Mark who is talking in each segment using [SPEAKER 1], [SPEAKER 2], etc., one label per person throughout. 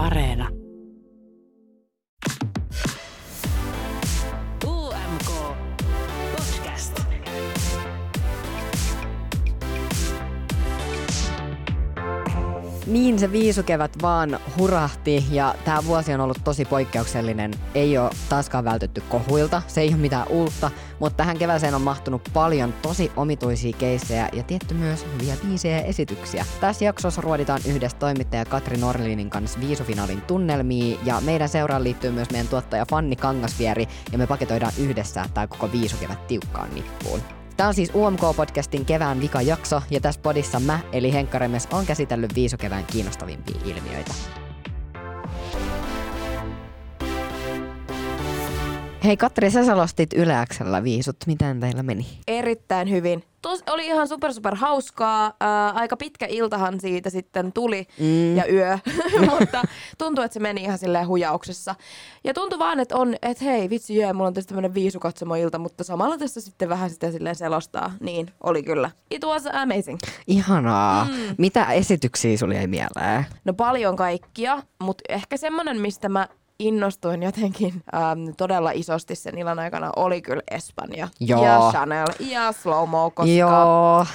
[SPEAKER 1] Areena.
[SPEAKER 2] Niin se viisukevät vaan hurahti ja tämä vuosi on ollut tosi poikkeuksellinen. Ei ole taaskaan vältytty kohuilta, se ei ole mitään uutta, mutta tähän kevääseen on mahtunut paljon tosi omituisia keissejä ja tietty myös hyviä biisejä ja esityksiä. Tässä jaksossa ruoditaan yhdessä toimittaja Katri Norlinin kanssa viisufinaalin tunnelmia ja meidän seuraan liittyy myös meidän tuottaja Fanni Kangasvieri ja me paketoidaan yhdessä tämä koko viisukevät tiukkaan nippuun. Tämä on siis UMK-podcastin kevään vikajakso, ja tässä podissa mä, eli Henkka Remes, on käsitellyt viisukevään kiinnostavimpia ilmiöitä. Hei Katri, sä selostit Yleäksellä viisut. Miten teillä meni?
[SPEAKER 3] erittäin hyvin. Tos, oli ihan super super hauskaa. Ää, aika pitkä iltahan siitä sitten tuli
[SPEAKER 2] Mm.
[SPEAKER 3] ja yö, mutta tuntuu, että se meni ihan silleen hujauksessa. Ja tuntui vaan, että on, että hei vitsi jee, mulla on tässä tämmönen viisukatsomo-ilta, mutta samalla tässä sitten vähän sitä silleen selostaa. Niin, oli kyllä. It was amazing.
[SPEAKER 2] Ihanaa. Mm. Mitä esityksiä sulle jäi mieleen?
[SPEAKER 3] No paljon kaikkia, mutta ehkä semmonen, mistä mä innostuin jotenkin äm, todella isosti sen illan aikana, oli kyllä Espanja.
[SPEAKER 2] Joo.
[SPEAKER 3] Ja Chanel ja Slow Mo, koska
[SPEAKER 2] Joo.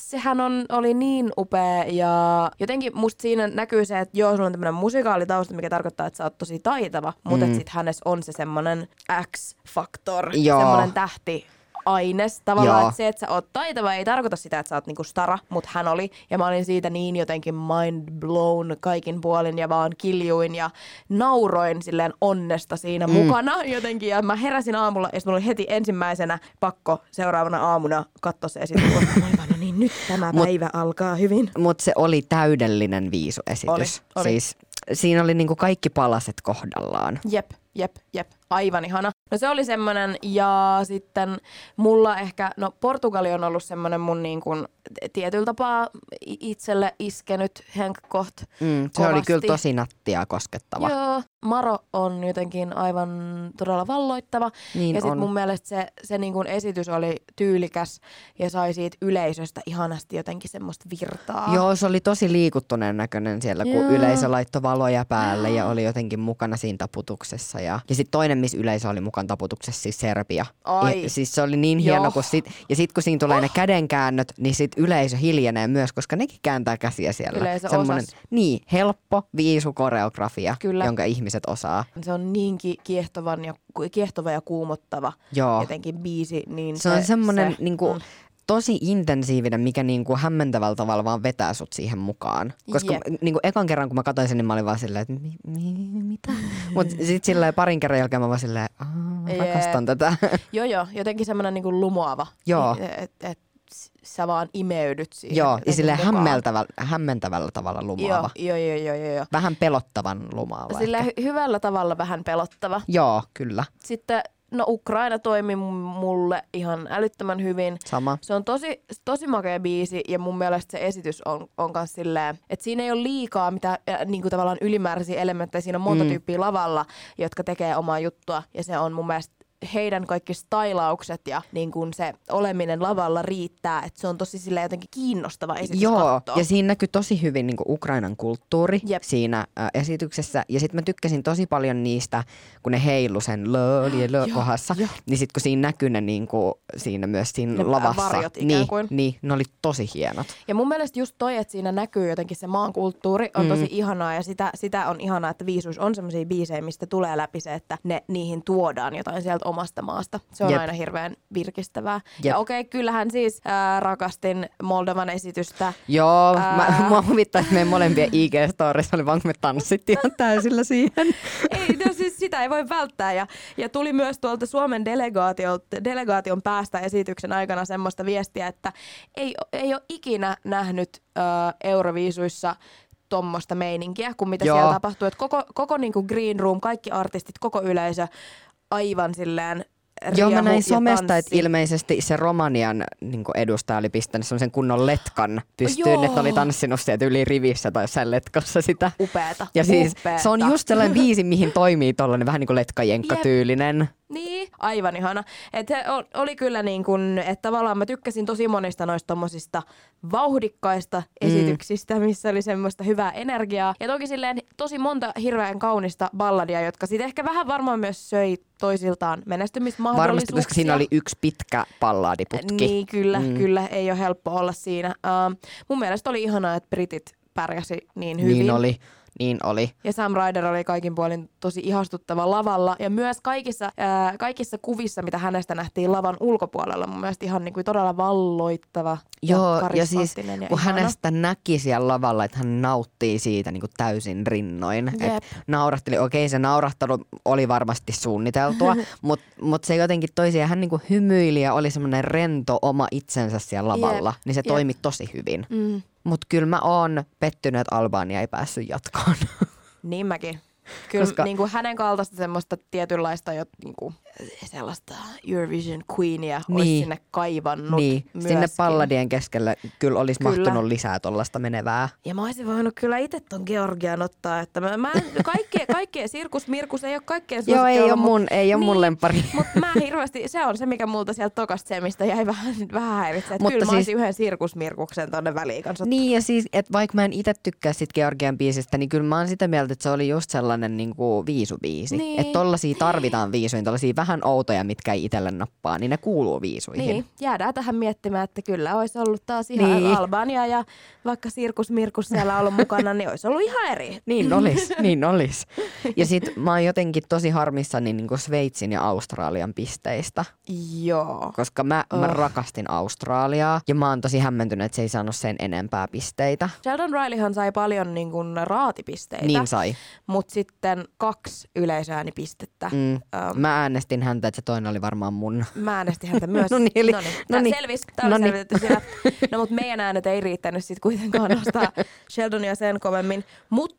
[SPEAKER 3] sehän on, oli niin upea ja jotenkin musta siinä näkyy se, että joo, sulla on tämmöinen musikaalitausta, mikä tarkoittaa, että sä oot tosi taitava, mutta
[SPEAKER 2] Mm.
[SPEAKER 3] mm. sit hänessä on se semmonen X-faktor,
[SPEAKER 2] Joo.
[SPEAKER 3] semmonen tähti aines. Tavallaan,
[SPEAKER 2] Joo.
[SPEAKER 3] että se, että sä oot taitava, ei tarkoita sitä, että sä oot niinku stara, mutta hän oli. Ja mä olin siitä niin jotenkin mind blown kaikin puolin ja vaan kiljuin ja nauroin silleen onnesta siinä mm. mukana jotenkin. Ja mä heräsin aamulla ja mulla oli heti ensimmäisenä pakko seuraavana aamuna katsoa se esitys. No niin, nyt tämä
[SPEAKER 2] Mut-
[SPEAKER 3] päivä alkaa hyvin.
[SPEAKER 2] Mutta se oli täydellinen viisuesitys.
[SPEAKER 3] Oli, oli.
[SPEAKER 2] Siis siinä oli niinku kaikki palaset kohdallaan.
[SPEAKER 3] Jep, jep, jep. Aivan ihana. No se oli semmonen, ja sitten mulla ehkä, no Portugali on ollut semmonen mun niin kuin tietyllä tapaa itselle iskenyt Henk koht.
[SPEAKER 2] Mm, se oli
[SPEAKER 3] Kovasti.
[SPEAKER 2] kyllä tosi nättiä ja koskettava.
[SPEAKER 3] Joo, Maro on jotenkin aivan todella valloittava.
[SPEAKER 2] Niin
[SPEAKER 3] ja sitten mun mielestä se, se niin kuin esitys oli tyylikäs ja sai siitä yleisöstä ihanasti jotenkin semmoista virtaa.
[SPEAKER 2] Joo, se oli tosi liikuttuneen näköinen siellä, kun
[SPEAKER 3] Joo.
[SPEAKER 2] yleisö laittoi valoja päälle ja oli jotenkin mukana siinä taputuksessa. Ja, ja sitten toinen, missä yleisö oli mukana taputuksessa, siis Serbia.
[SPEAKER 3] Ai.
[SPEAKER 2] Ja, siis se oli niin hieno,
[SPEAKER 3] Joo.
[SPEAKER 2] kun sit, ja sitten kun siinä tulee oh. ne kädenkäännöt, niin sit yleisö hiljenee myös, koska nekin kääntää käsiä siellä.
[SPEAKER 3] Yleisö
[SPEAKER 2] Semmonen,
[SPEAKER 3] osas.
[SPEAKER 2] Niin, helppo viisukoreografia,
[SPEAKER 3] Kyllä.
[SPEAKER 2] jonka ihmiset osaa.
[SPEAKER 3] Se on niinkin kiehtovan ja, kiehtova ja kuumottava
[SPEAKER 2] Joo.
[SPEAKER 3] jotenkin biisi. Niin
[SPEAKER 2] Se on semmoinen
[SPEAKER 3] se,
[SPEAKER 2] niinku,
[SPEAKER 3] mm.
[SPEAKER 2] tosi intensiivinen, mikä niinku hämmentävällä tavalla vaan vetää sut siihen mukaan. Koska
[SPEAKER 3] Jep.
[SPEAKER 2] niinku ekan kerran, kun mä katsoin sen, niin mä olin vaan silleen, että mi, mi, mitä? Mut sit silleen parin kerran jälkeen mä vaan silleen, "Aa, mä
[SPEAKER 3] Jep.
[SPEAKER 2] rakastan tätä.
[SPEAKER 3] Joo, joo, jotenkin semmoinen niinku lumoava.
[SPEAKER 2] Joo.
[SPEAKER 3] Että et, s- sä vaan imeydyt siihen.
[SPEAKER 2] Joo, ja silleen hämmentävällä, hämmentävällä tavalla lumoava.
[SPEAKER 3] Joo, joo, joo, joo, joo.
[SPEAKER 2] Vähän pelottavan lumaava
[SPEAKER 3] Sillä hy- hyvällä tavalla vähän pelottava.
[SPEAKER 2] Joo, kyllä.
[SPEAKER 3] Sitten, no Ukraina toimi mu- mulle ihan älyttömän hyvin.
[SPEAKER 2] Sama.
[SPEAKER 3] Se on tosi, tosi makea biisi ja mun mielestä se esitys on, on kans silleen, että siinä ei ole liikaa mitä äh, niinku tavallaan ylimääräisiä elementtejä. Siinä on monta
[SPEAKER 2] mm.
[SPEAKER 3] tyyppiä lavalla, jotka tekee omaa juttua ja se on mun mielestä heidän kaikki stylaukset ja niin kuin se oleminen lavalla riittää, että se on tosi sille jotenkin kiinnostava esitys
[SPEAKER 2] Joo,
[SPEAKER 3] katsoa.
[SPEAKER 2] ja siinä näkyy tosi hyvin niin Ukrainan kulttuuri
[SPEAKER 3] Jep.
[SPEAKER 2] siinä ä, esityksessä. Ja sitten mä tykkäsin tosi paljon niistä, kun ne heilu sen lö, lö kohdassa.
[SPEAKER 3] joo.
[SPEAKER 2] Niin sitten kun siinä näkyy ne niin kuin, siinä myös siinä
[SPEAKER 3] Ne
[SPEAKER 2] lavassa.
[SPEAKER 3] varjot
[SPEAKER 2] niin,
[SPEAKER 3] kuin.
[SPEAKER 2] niin, ne oli tosi hienot.
[SPEAKER 3] Ja mun mielestä just toi, että siinä näkyy jotenkin se maan kulttuuri, on
[SPEAKER 2] mm.
[SPEAKER 3] tosi ihanaa ja sitä, sitä on ihanaa, että viisuus on semmoisia biisejä, mistä tulee läpi se, että ne, niihin tuodaan jotain sieltä omasta maasta. Se on
[SPEAKER 2] Jep.
[SPEAKER 3] Aina hirveän virkistävää.
[SPEAKER 2] Jep.
[SPEAKER 3] Ja okei, okay, kyllähän siis ää, rakastin Moldovan esitystä.
[SPEAKER 2] Joo, mä,
[SPEAKER 3] Ää.
[SPEAKER 2] mua huvittaa, että meidän molempien IG-storissa oli vaan, kun me tanssittiin ihan täysillä siihen.
[SPEAKER 3] ei, no siis sitä ei voi välttää. Ja, ja tuli myös tuolta Suomen delegaation päästä esityksen aikana semmoista viestiä, että ei, ei ole ikinä nähnyt ää, Euroviisuissa tommosta meininkiä kuin mitä
[SPEAKER 2] Joo.
[SPEAKER 3] siellä tapahtuu. Et koko koko niinku green room, kaikki artistit, koko yleisö aivan silleen
[SPEAKER 2] Joo, mä näin somesta, että ilmeisesti se Romanian niin edustaja oli pistänyt semmoisen kunnon letkan pystyyn,
[SPEAKER 3] Joo.
[SPEAKER 2] että oli tanssinut sieltä yli rivissä tai jossain letkossa sitä.
[SPEAKER 3] Upeeta.
[SPEAKER 2] Ja siis
[SPEAKER 3] upeeta.
[SPEAKER 2] se on just sellainen biisi, mihin toimii tollainen vähän niin kuin letkajenkka-tyylinen.
[SPEAKER 3] Niin, aivan ihana. Et se oli kyllä niin kuin, että tavallaan mä tykkäsin tosi monista noista tommosista vauhdikkaista esityksistä, missä oli semmoista hyvää energiaa. Ja toki silleen tosi monta hirveän kaunista balladia, jotka sitten ehkä vähän varmaan myös söi toisiltaan menestymismahdollisuuksia.
[SPEAKER 2] Varmasti, koska siinä oli yksi pitkä pallaadiputki.
[SPEAKER 3] Niin, kyllä, mm. kyllä. Ei ole helppo olla siinä. Uh, mun mielestä oli ihanaa, että britit pärjäsi niin hyvin.
[SPEAKER 2] Niin oli, niin oli.
[SPEAKER 3] Ja Sam Ryder oli kaikin puolin tosi ihastuttava lavalla. Ja myös kaikissa, ää, kaikissa kuvissa, mitä hänestä nähtiin lavan ulkopuolella, mun mielestä ihan niin kuin todella valloittava
[SPEAKER 2] Joo,
[SPEAKER 3] ja
[SPEAKER 2] ja siis
[SPEAKER 3] ja
[SPEAKER 2] kun
[SPEAKER 3] ihana.
[SPEAKER 2] hänestä näki siellä lavalla, että hän nauttii siitä niin kuin täysin rinnoin.
[SPEAKER 3] Jep.
[SPEAKER 2] Et naurahteli, okei se naurahtelu oli varmasti suunniteltua, mutta mut se jotenkin toisi, ja hän niin kuin hymyili ja oli semmoinen rento oma itsensä siellä lavalla,
[SPEAKER 3] Jep,
[SPEAKER 2] niin se
[SPEAKER 3] jep.
[SPEAKER 2] toimi tosi hyvin.
[SPEAKER 3] Mm,
[SPEAKER 2] Mutta kyllä mä oon pettynyt, että Albania ei päässyt jatkoon.
[SPEAKER 3] niin mäkin. Kyllä
[SPEAKER 2] Koska-
[SPEAKER 3] niin kuin hänen kaltaista semmoista tietynlaista jo, niin kuin, sellaista Eurovision Queenia niin. olisi
[SPEAKER 2] Niin.
[SPEAKER 3] sinne kaivannut
[SPEAKER 2] niin,
[SPEAKER 3] myöskin.
[SPEAKER 2] sinne palladien keskelle kyllä olisi
[SPEAKER 3] Kyllä.
[SPEAKER 2] mahtunut lisää tuollaista menevää.
[SPEAKER 3] Ja mä olisin voinut kyllä itse ton Georgian ottaa, että mä, mä kaikkea, kaikkea Sirkus Mirkus ei ole kaikkeen
[SPEAKER 2] Joo, ei ole
[SPEAKER 3] ollut, mut-
[SPEAKER 2] mun, ei ole mun
[SPEAKER 3] Niin.
[SPEAKER 2] lempari.
[SPEAKER 3] Mutta mä hirveästi, se on se mikä multa sieltä tokasta se, mistä jäi vähän, vähän häiritsee. Että
[SPEAKER 2] Mutta
[SPEAKER 3] kyllä mä
[SPEAKER 2] siis-
[SPEAKER 3] olisin yhden sirkusmirkuksen tonne väliin kanssa.
[SPEAKER 2] Niin ja siis, että vaikka mä en itse tykkää sit Georgian biisistä, niin kyllä mä oon sitä mieltä, että se oli just sellainen niin kuin viisubiisi.
[SPEAKER 3] Niin.
[SPEAKER 2] Että tollasia tarvitaan viisuja, tollasia vähän outoja, mitkä ei itselle nappaa, niin ne kuuluu viisuihin.
[SPEAKER 3] Niin, jäädään tähän miettimään, että kyllä olisi ollut taas ihan
[SPEAKER 2] Niin.
[SPEAKER 3] Albania ja vaikka Sirkus Mirkus siellä ollut mukana, niin olisi ollut ihan eri.
[SPEAKER 2] Niin olis, niin olis. Ja sit mä oon jotenkin tosi harmissani niin kuin Sveitsin ja Australian pisteistä,
[SPEAKER 3] Joo.
[SPEAKER 2] koska mä, oh. mä rakastin Australiaa ja mä oon tosi hämmentynyt, että se ei saanut sen enempää pisteitä.
[SPEAKER 3] Sheldon Rileyhan sai paljon niin kuin raatipisteitä,
[SPEAKER 2] Niin sai.
[SPEAKER 3] mutta sitten kaksi yleisöäänipistettä.
[SPEAKER 2] Mm.
[SPEAKER 3] Ähm,
[SPEAKER 2] Mä äänestin häntä, että se toinen oli varmaan mun.
[SPEAKER 3] Mä äänestin häntä myös.
[SPEAKER 2] No niin, eli- no niin.
[SPEAKER 3] Selvisi, tää oli
[SPEAKER 2] No niin.
[SPEAKER 3] selvitetty siellä. No mutta meidän äänet ei riittänyt sitten kuitenkaan nostaa Sheldonia sen kovemmin. Mutta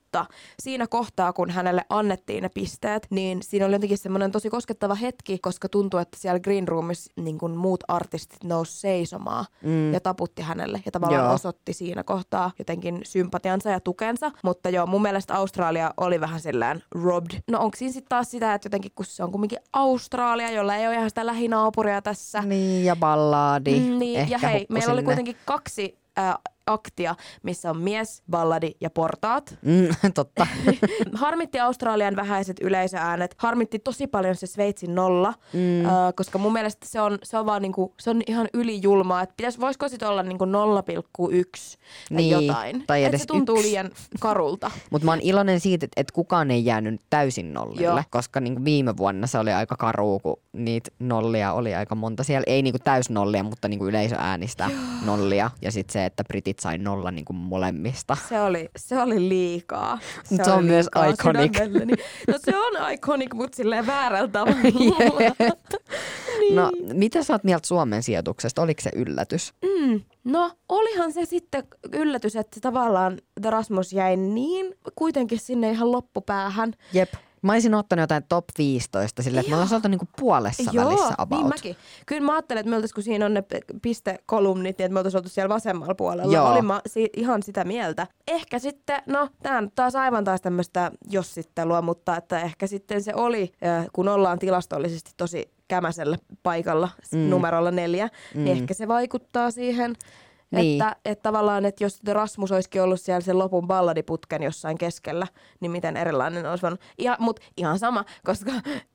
[SPEAKER 3] siinä kohtaa, kun hänelle annettiin ne pisteet, niin siinä oli jotenkin semmoinen tosi koskettava hetki, koska tuntui, että siellä Green Roomissa niin kun muut artistit nousi seisomaan mm. ja taputti hänelle ja tavallaan
[SPEAKER 2] Joo.
[SPEAKER 3] osoitti siinä kohtaa jotenkin sympatiansa ja tukensa. Mutta joo, mun mielestä Australia oli vähän sillään robbed. No onko siinä sitten taas sitä, että jotenkin kun se on kumminkin Australia, jolla ei ole ihan sitä lähinaapuria tässä.
[SPEAKER 2] Niin, ja ballaadi.
[SPEAKER 3] Mm, niin,
[SPEAKER 2] Ehkä
[SPEAKER 3] ja hei, meillä oli
[SPEAKER 2] sinne.
[SPEAKER 3] kuitenkin kaksi äh, aktia, missä on mies, balladi ja portaat.
[SPEAKER 2] Mm, totta.
[SPEAKER 3] Harmitti Australian vähäiset yleisöäänet, harmitti tosi paljon se Sveitsin nolla, mm. äh, koska mun mielestä se on, se on vaan niinku, se on ihan ylijulmaa, että pitäis, voisiko sit olla niinku 0,1 tai
[SPEAKER 2] Niin,
[SPEAKER 3] jotain.
[SPEAKER 2] tai
[SPEAKER 3] Et
[SPEAKER 2] edes
[SPEAKER 3] se tuntuu
[SPEAKER 2] yksi.
[SPEAKER 3] liian karulta.
[SPEAKER 2] Mutta mä oon iloinen siitä, että et kukaan ei jäänyt täysin nollille,
[SPEAKER 3] Joo.
[SPEAKER 2] koska niinku viime vuonna se oli aika karu, kun niitä nollia oli aika monta siellä. Ei niinku täysnollia, mutta niinku yleisöäänistä nollia. Ja sitten se, että britit sai nolla niinku molemmista.
[SPEAKER 3] Se oli, se oli liikaa.
[SPEAKER 2] Mut se on myös iconic.
[SPEAKER 3] No se on iconic, mutta silleen väärällä tavalla. niin.
[SPEAKER 2] No, mitä sä oot mieltä Suomen sijoituksesta? Oliko se yllätys?
[SPEAKER 3] Mm, no, olihan se sitten yllätys, että tavallaan Rasmus jäi niin kuitenkin sinne ihan loppupäähän.
[SPEAKER 2] Jep. Mä olisin ottanut jotain top 15 silleen, että me ollaan oltu niinku puolessa välissä about.
[SPEAKER 3] niin mäkin. Kyllä mä ajattelen, että me oltais, kun siinä on ne pistekolumnit, niin että me oltais oltu siellä vasemmalla puolella.
[SPEAKER 2] Joo.
[SPEAKER 3] Olin mä si- ihan sitä mieltä. Ehkä sitten, no tää on taas aivan taas tämmöistä jossittelua, mutta että ehkä sitten se oli, kun ollaan tilastollisesti tosi kämäsellä paikalla mm. numerolla neljä, mm. niin ehkä se vaikuttaa siihen.
[SPEAKER 2] Niin.
[SPEAKER 3] Että, että tavallaan, että jos Rasmus olisikin ollut siellä sen lopun balladiputken jossain keskellä, niin miten erilainen olisi voinut. Ja, mut ihan sama, koska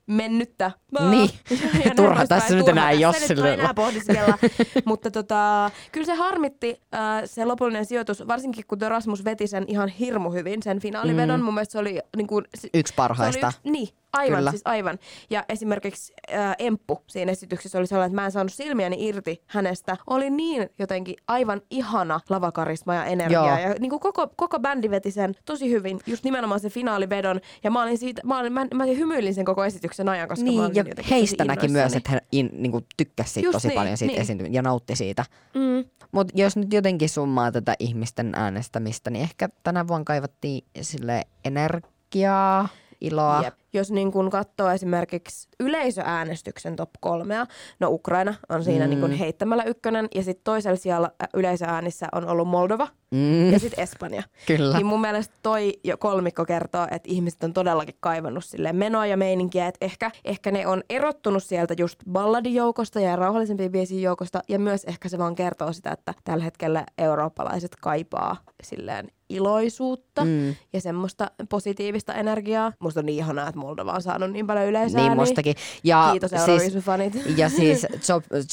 [SPEAKER 3] mennyttä.
[SPEAKER 2] Niin.
[SPEAKER 3] näin
[SPEAKER 2] Turha tässä nyt enää
[SPEAKER 3] enää pohdiskella. Mutta tota, kyllä se harmitti äh, se lopullinen sijoitus, varsinkin kun Rasmus veti sen ihan hirmu hyvin, sen finaalivedon. Mm. Mun mielestä se oli niin kuin,
[SPEAKER 2] Yksi parhaista.
[SPEAKER 3] Se oli yksi, niin, aivan,
[SPEAKER 2] Kyllä.
[SPEAKER 3] siis aivan. Ja esimerkiksi äh, Emppu siinä esityksessä oli sellainen, että mä en saanut silmiäni irti hänestä. Oli niin jotenkin aivan ihana lavakarisma ja energia.
[SPEAKER 2] Joo.
[SPEAKER 3] Ja niin kuin koko, koko bändi veti sen tosi hyvin, just nimenomaan se finaalivedon. Ja mä olin siitä, mä, olin, mä, mä hymyilin sen koko esityksen ajan, koska mä
[SPEAKER 2] Niin,
[SPEAKER 3] olin
[SPEAKER 2] ja heistä näki myös, että hän in, niinku, tykkäsi siitä tosi
[SPEAKER 3] niin,
[SPEAKER 2] paljon siitä
[SPEAKER 3] niin.
[SPEAKER 2] esiintymisestä ja nautti siitä.
[SPEAKER 3] Mm.
[SPEAKER 2] Mutta jos nyt jotenkin summaa tätä ihmisten äänestämistä, niin ehkä tänä vuonna kaivattiin sille energiaa, iloa.
[SPEAKER 3] Jep. Jos niin kun katsoo esimerkiksi yleisöäänestyksen top kolmea, no Ukraina on siinä mm. niin kun heittämällä ykkönen, ja sitten toisella sijalla ä, yleisöäänissä on ollut Moldova
[SPEAKER 2] Mm,
[SPEAKER 3] ja sitten Espanja.
[SPEAKER 2] kyllä.
[SPEAKER 3] Niin mun mielestä toi jo kolmikko kertoo, että ihmiset on todellakin kaivannut silleen menoa ja meininkiä, että ehkä, ehkä ne on erottunut sieltä just balladijoukosta ja rauhallisempien biisien joukosta, ja myös ehkä se vaan kertoo sitä, että tällä hetkellä eurooppalaiset kaipaa silleen iloisuutta
[SPEAKER 2] Mm.
[SPEAKER 3] ja semmoista positiivista energiaa. Musta on niin ihanaa, että Moldova on saanut niin paljon yleisöä.
[SPEAKER 2] Niin mustakin. Ja
[SPEAKER 3] Kiitos
[SPEAKER 2] siis,
[SPEAKER 3] Eurovision-fanit.
[SPEAKER 2] ja siis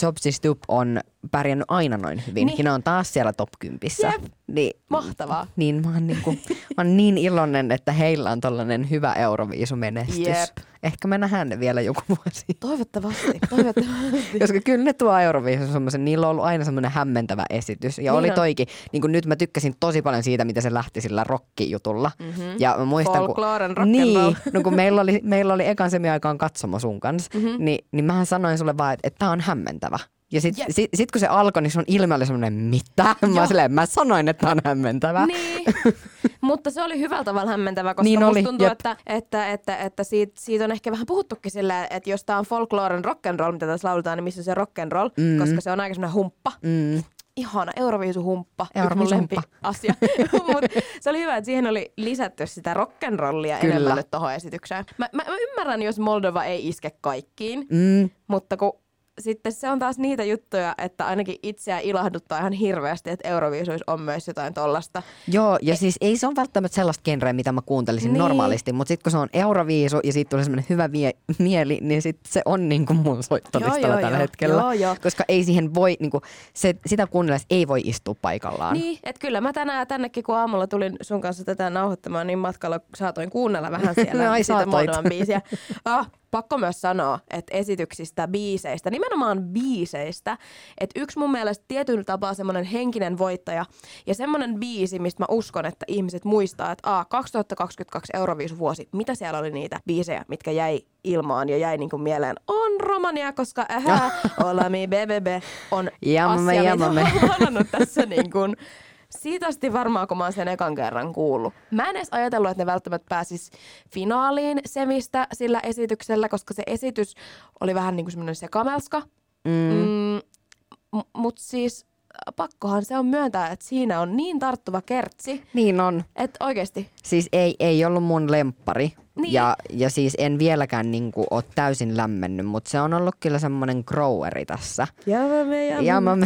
[SPEAKER 2] Job, Stup on pärjännyt aina noin hyvin.
[SPEAKER 3] Niin.
[SPEAKER 2] Niin. ne on taas siellä top 10.
[SPEAKER 3] Jep.
[SPEAKER 2] Niin,
[SPEAKER 3] Mahtavaa.
[SPEAKER 2] niin mä oon, niinku, mä oon niin iloinen, että heillä on tollanen hyvä Euroviisumenestys.
[SPEAKER 3] Jep.
[SPEAKER 2] Ehkä me nähdään ne vielä joku vuosi.
[SPEAKER 3] Toivottavasti, toivottavasti.
[SPEAKER 2] Koska kyllä ne tuo Euroviisun semmoisen, niillä on ollut aina semmoinen hämmentävä esitys. Ja
[SPEAKER 3] Niin
[SPEAKER 2] oli toikin, niin kuin nyt mä tykkäsin tosi paljon siitä, miten se lähti sillä rockijutulla.
[SPEAKER 3] Mhm.
[SPEAKER 2] Ja mä muistan,
[SPEAKER 3] Folkloren
[SPEAKER 2] kun, niin, no kun meillä oli, meillä oli ekan semiaikaan katsomo sun kanssa,
[SPEAKER 3] Mhm.
[SPEAKER 2] mm-hmm. niin, niin mähän sanoin sulle vaan, että, että tää on hämmentävä. Ja sit,
[SPEAKER 3] Jep.
[SPEAKER 2] sit, sit kun se alkoi, niin sun ilme oli semmoinen, mitä? Mä, silleen, mä sanoin, että on hämmentävä.
[SPEAKER 3] Niin, mutta se oli hyvällä tavalla hämmentävä, koska
[SPEAKER 2] Niin
[SPEAKER 3] musta
[SPEAKER 2] oli,
[SPEAKER 3] tuntuu,
[SPEAKER 2] jep.
[SPEAKER 3] että, että, että, että siitä, siitä, on ehkä vähän puhuttukin sillä, että jos tää on folkloren rock'n'roll, mitä tässä lauletaan, niin missä on se rock'n'roll, mm. koska se on aika semmoinen humppa.
[SPEAKER 2] Mm.
[SPEAKER 3] Ihana Euroviisuhumppa.
[SPEAKER 2] Euroviisuhumppa.
[SPEAKER 3] asia. Mut se oli hyvä, että siihen oli lisätty sitä rock'n'rollia enemmän nyt tohon esitykseen. Mä, mä, mä ymmärrän, jos Moldova ei iske kaikkiin,
[SPEAKER 2] Mm.
[SPEAKER 3] mutta kun sitten se on taas niitä juttuja, että ainakin itseä ilahduttaa ihan hirveästi, että Euroviisuissa on myös jotain tollasta.
[SPEAKER 2] Joo, ja siis ei se ole välttämättä sellaista genreä, mitä mä kuuntelisin
[SPEAKER 3] Niin.
[SPEAKER 2] niin. normaalisti, mutta sitten kun se on Euroviisu ja siitä tulee semmoinen hyvä mie- mieli, niin sit se on niinku mun soittolistalla
[SPEAKER 3] Joo, joo,
[SPEAKER 2] tällä
[SPEAKER 3] joo.
[SPEAKER 2] hetkellä.
[SPEAKER 3] Joo, joo.
[SPEAKER 2] Koska ei siihen voi, niinku, se, sitä kuunnellessa ei voi istua paikallaan.
[SPEAKER 3] Niin, että kyllä mä tänään tännekin, kun aamulla tulin sun kanssa tätä nauhoittamaan, niin matkalla saatoin kuunnella vähän siellä
[SPEAKER 2] Ai,
[SPEAKER 3] sitä biisiä. Ah, pakko myös sanoa, että esityksistä, biiseistä, nimenomaan biiseistä, että yksi mun mielestä tietyllä tapaa semmoinen henkinen voittaja ja semmoinen biisi, mistä mä uskon, että ihmiset muistaa, että a, 2022 Euroviisuvuosi, mitä siellä oli niitä biisejä, mitkä jäi ilmaan ja jäi niinku mieleen, on Romania, koska ähä, olami BBB on
[SPEAKER 2] Jamamme,
[SPEAKER 3] asia,
[SPEAKER 2] jamamme.
[SPEAKER 3] mitä tässä niin kuin, siitä asti varmaan, kun mä oon sen ekan kerran kuullut. Mä en edes ajatellut, että ne välttämättä pääsis finaaliin semistä sillä esityksellä, koska se esitys oli vähän niin kuin semmoinen sekamelska.
[SPEAKER 2] Mm.
[SPEAKER 3] Mm, Mutta siis äh, pakkohan se on myöntää, että siinä on niin tarttuva kertsi,
[SPEAKER 2] Niin on.
[SPEAKER 3] että oikeasti.
[SPEAKER 2] Siis ei, ei ollut mun lemppari.
[SPEAKER 3] Niin.
[SPEAKER 2] Ja, ja siis en vieläkään niinku ole täysin lämmennyt, mutta se on ollut kyllä semmoinen groweri tässä.
[SPEAKER 3] Ja mä menen,
[SPEAKER 2] Ja, mä,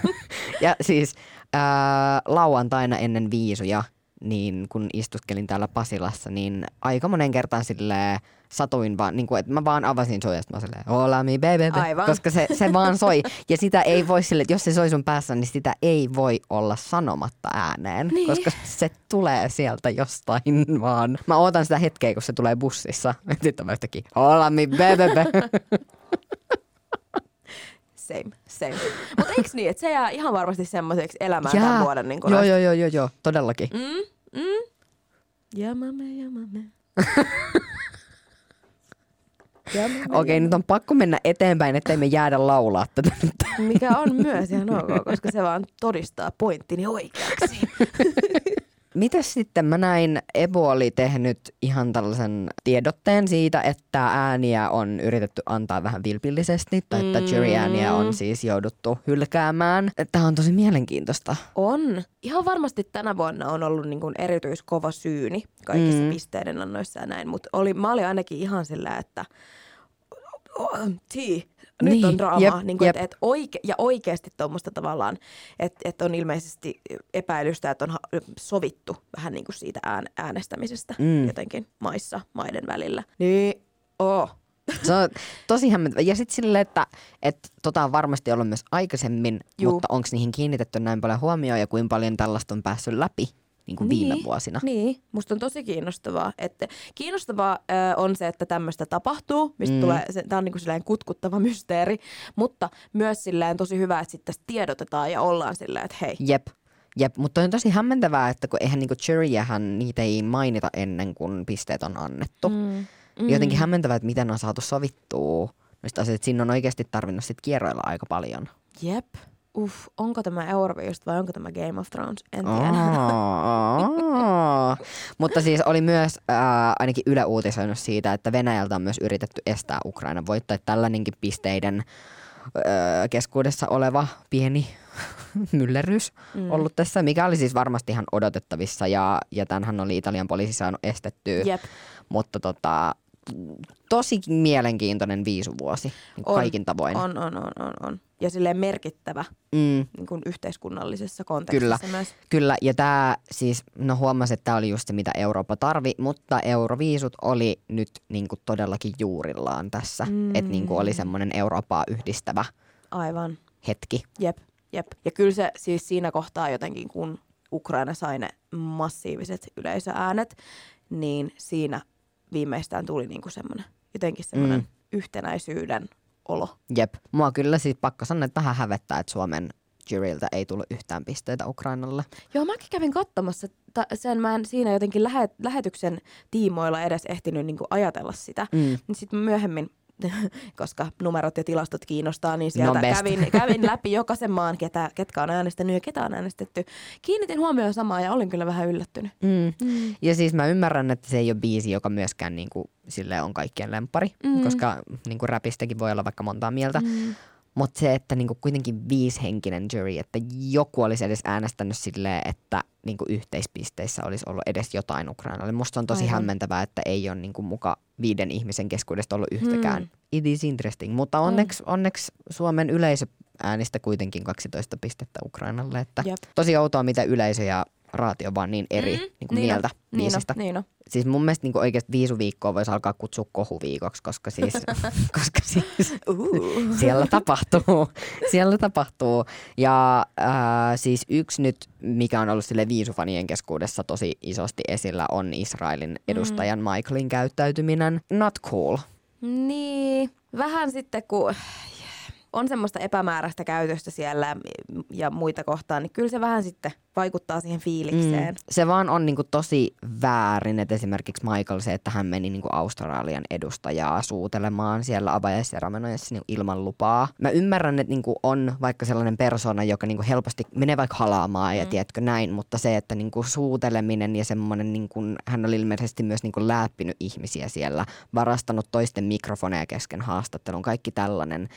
[SPEAKER 2] ja siis ää, lauantaina ennen viisuja, niin kun istuskelin täällä Pasilassa, niin aika monen kertaan sille satuin vaan, niin kuin, että mä vaan avasin soijasta, mä silleen, hola mi baby,
[SPEAKER 3] Aivan.
[SPEAKER 2] koska se, se vaan soi. Ja sitä ei voi sille, jos se soi sun päässä, niin sitä ei voi olla sanomatta ääneen,
[SPEAKER 3] Niin.
[SPEAKER 2] koska se tulee sieltä jostain vaan. Mä ootan sitä hetkeä, kun se tulee bussissa. Sitten mä yhtäkkiä, hola mi baby.
[SPEAKER 3] Same, same. Mutta eikö niin, että se jää ihan varmasti semmoiseksi elämään tämän vuoden. Niin
[SPEAKER 2] joo, joo, joo, joo, joo, todellakin.
[SPEAKER 3] Mm, mm. Jamame, jamame. Jamame,
[SPEAKER 2] Okei, nyt on pakko mennä eteenpäin, ettei me jäädä laulaa tätä nyt.
[SPEAKER 3] Mikä on myös ihan ok, koska se vaan todistaa pointtini oikeaksi.
[SPEAKER 2] Mitäs sitten mä näin, Ebo oli tehnyt ihan tällaisen tiedotteen siitä, että ääniä on yritetty antaa vähän vilpillisesti, tai että jury-ääniä on siis jouduttu hylkäämään. Tämä on tosi mielenkiintoista.
[SPEAKER 3] On. Ihan varmasti tänä vuonna on ollut niin kuin erityiskova syyni kaikissa mm.
[SPEAKER 2] Mm.
[SPEAKER 3] pisteiden annoissa ja näin, mutta oli, mä olin ainakin ihan sillä, että tii, nyt
[SPEAKER 2] Niin,
[SPEAKER 3] on draamaa.
[SPEAKER 2] jep,
[SPEAKER 3] niin kuin,
[SPEAKER 2] jep.
[SPEAKER 3] et, et oike, ja oikeasti tuommoista tavallaan, että et on ilmeisesti epäilystä, että on ha- sovittu vähän niin kuin siitä ään, äänestämisestä
[SPEAKER 2] Mm.
[SPEAKER 3] jotenkin maissa, maiden välillä. Niin, oh.
[SPEAKER 2] Se on tosi hämmentävä. Ja sitten silleen, että, että tota on varmasti ollut myös aikaisemmin,
[SPEAKER 3] Juu.
[SPEAKER 2] mutta onko niihin kiinnitetty näin paljon huomioon ja kuinka paljon tällaista on päässyt läpi niin kuin viime vuosina?
[SPEAKER 3] Niin, musta on tosi kiinnostavaa. Että kiinnostavaa ö, on se, että tämmöistä tapahtuu, mistä mm. Tulee, se, tää on niinku silleen kutkuttava mysteeri, mutta myös silleen tosi hyvä, että sitten tiedotetaan ja ollaan silleen, että hei.
[SPEAKER 2] Jep. Jep, mutta on tosi hämmentävää, että kun eihän niinku juryjähän niitä ei mainita ennen kuin pisteet on annettu. Mm.
[SPEAKER 3] Mm.
[SPEAKER 2] Jotenkin hämmentävää, että miten on saatu sovittua noista asioista. Siinä on oikeasti tarvinnut sit kierroilla aika paljon.
[SPEAKER 3] Jep. Uff, onko tämä Euroviisut vai onko tämä Game of Thrones? En tiedä.
[SPEAKER 2] Mutta siis oli myös ää, ainakin Yle uutisoinut siitä, että Venäjältä on myös yritetty estää Ukraina voittaa. Tällainenkin pisteiden keskuudessa oleva pieni myllerrys mm. ollut tässä, mikä oli siis varmasti ihan odotettavissa ja, ja tämänhän oli Italian poliisi saanut estettyä.
[SPEAKER 3] Jep.
[SPEAKER 2] Mutta tota, tosi mielenkiintoinen viisuvuosi niin
[SPEAKER 3] On,
[SPEAKER 2] kaikin tavoin.
[SPEAKER 3] On, on, on, on, on. Ja silleen merkittävä
[SPEAKER 2] Mm.
[SPEAKER 3] niin kuin yhteiskunnallisessa kontekstissa
[SPEAKER 2] Kyllä.
[SPEAKER 3] myös.
[SPEAKER 2] Kyllä, ja tämä siis, no huomasi, että tämä oli just se, mitä Eurooppa tarvi, mutta euroviisut oli nyt niinku todellakin juurillaan tässä. Mm. Että niinku oli semmoinen Eurooppaa yhdistävä
[SPEAKER 3] Aivan.
[SPEAKER 2] hetki.
[SPEAKER 3] Jep, jep. Ja kyllä se siis siinä kohtaa jotenkin, kun Ukraina sai ne massiiviset yleisöäänet, niin siinä viimeistään tuli niinku semmoinen, jotenkin semmoinen
[SPEAKER 2] Mm.
[SPEAKER 3] yhtenäisyyden olo.
[SPEAKER 2] Jep. Mua kyllä siis pakko sanoa, että vähän hävettää, että Suomen juryltä ei tullut yhtään pisteitä Ukrainalle.
[SPEAKER 3] Joo, mäkin kävin katsomassa ta- sen, mä en siinä jotenkin lähet- lähetyksen tiimoilla edes ehtinyt niinku ajatella sitä.
[SPEAKER 2] Mm.
[SPEAKER 3] Niin sitten myöhemmin, koska numerot ja tilastot kiinnostaa, niin sieltä
[SPEAKER 2] No
[SPEAKER 3] kävin, kävin läpi jokaisen maan, ketä, ketkä on äänestänyt ja ketä on äänestetty. Kiinnitin huomioon samaa ja olin kyllä vähän yllättynyt.
[SPEAKER 2] Mm.
[SPEAKER 3] Mm.
[SPEAKER 2] Ja siis mä ymmärrän, että se ei ole biisi, joka myöskään niinku, sille on kaikkien lempari,
[SPEAKER 3] Mm.
[SPEAKER 2] koska niinku räpistäkin voi olla vaikka montaa mieltä.
[SPEAKER 3] Mm.
[SPEAKER 2] Mutta se, että niinku kuitenkin viishenkinen jury, että joku olisi edes äänestänyt silleen, että niinku yhteispisteissä olisi ollut edes jotain Ukrainalle. Musta on tosi
[SPEAKER 3] Aivan.
[SPEAKER 2] hämmentävää, että ei ole niinku muka viiden ihmisen keskuudesta ollut yhtäkään.
[SPEAKER 3] Mm.
[SPEAKER 2] It is interesting, mutta onneksi, onneksi Suomen yleisö äänistä kuitenkin 12 pistettä Ukrainalle. Että
[SPEAKER 3] Jep.
[SPEAKER 2] tosi outoa, mitä yleisö ja raatio vaan niin eri mm, niin kuin
[SPEAKER 3] niin
[SPEAKER 2] mieltä
[SPEAKER 3] on, niin
[SPEAKER 2] biisistä.
[SPEAKER 3] on, niin on.
[SPEAKER 2] Siis mun mielestä niin oikeasti viisuviikkoa voisi alkaa kutsua kohuviikoksi, koska siis, koska siis
[SPEAKER 3] Uh.
[SPEAKER 2] siellä tapahtuu. Siellä tapahtuu. Ja äh, siis yksi nyt, mikä on ollut sille viisufanien keskuudessa tosi isosti esillä, on Israelin edustajan mm. Michaelin käyttäytyminen. Not cool.
[SPEAKER 3] Niin, vähän sitten kun on semmoista epämääräistä käytöstä siellä ja muita kohtaan, niin kyllä se vähän sitten vaikuttaa siihen fiilikseen.
[SPEAKER 2] Mm. Se vaan on niinku tosi väärin, että esimerkiksi Michael se, että hän meni niinku Australian edustajaa suutelemaan siellä avajaisseremonioissa niinku ilman lupaa. Mä ymmärrän, että niinku on vaikka sellainen persona, joka niinku helposti menee vaikka halaamaan ja
[SPEAKER 3] Mm.
[SPEAKER 2] tiedätkö näin, mutta se, että niinku suuteleminen ja semmoinen, niinku, hän oli ilmeisesti myös niinku läppinyt ihmisiä siellä, varastanut toisten mikrofoneja kesken haastattelun, kaikki tällainen.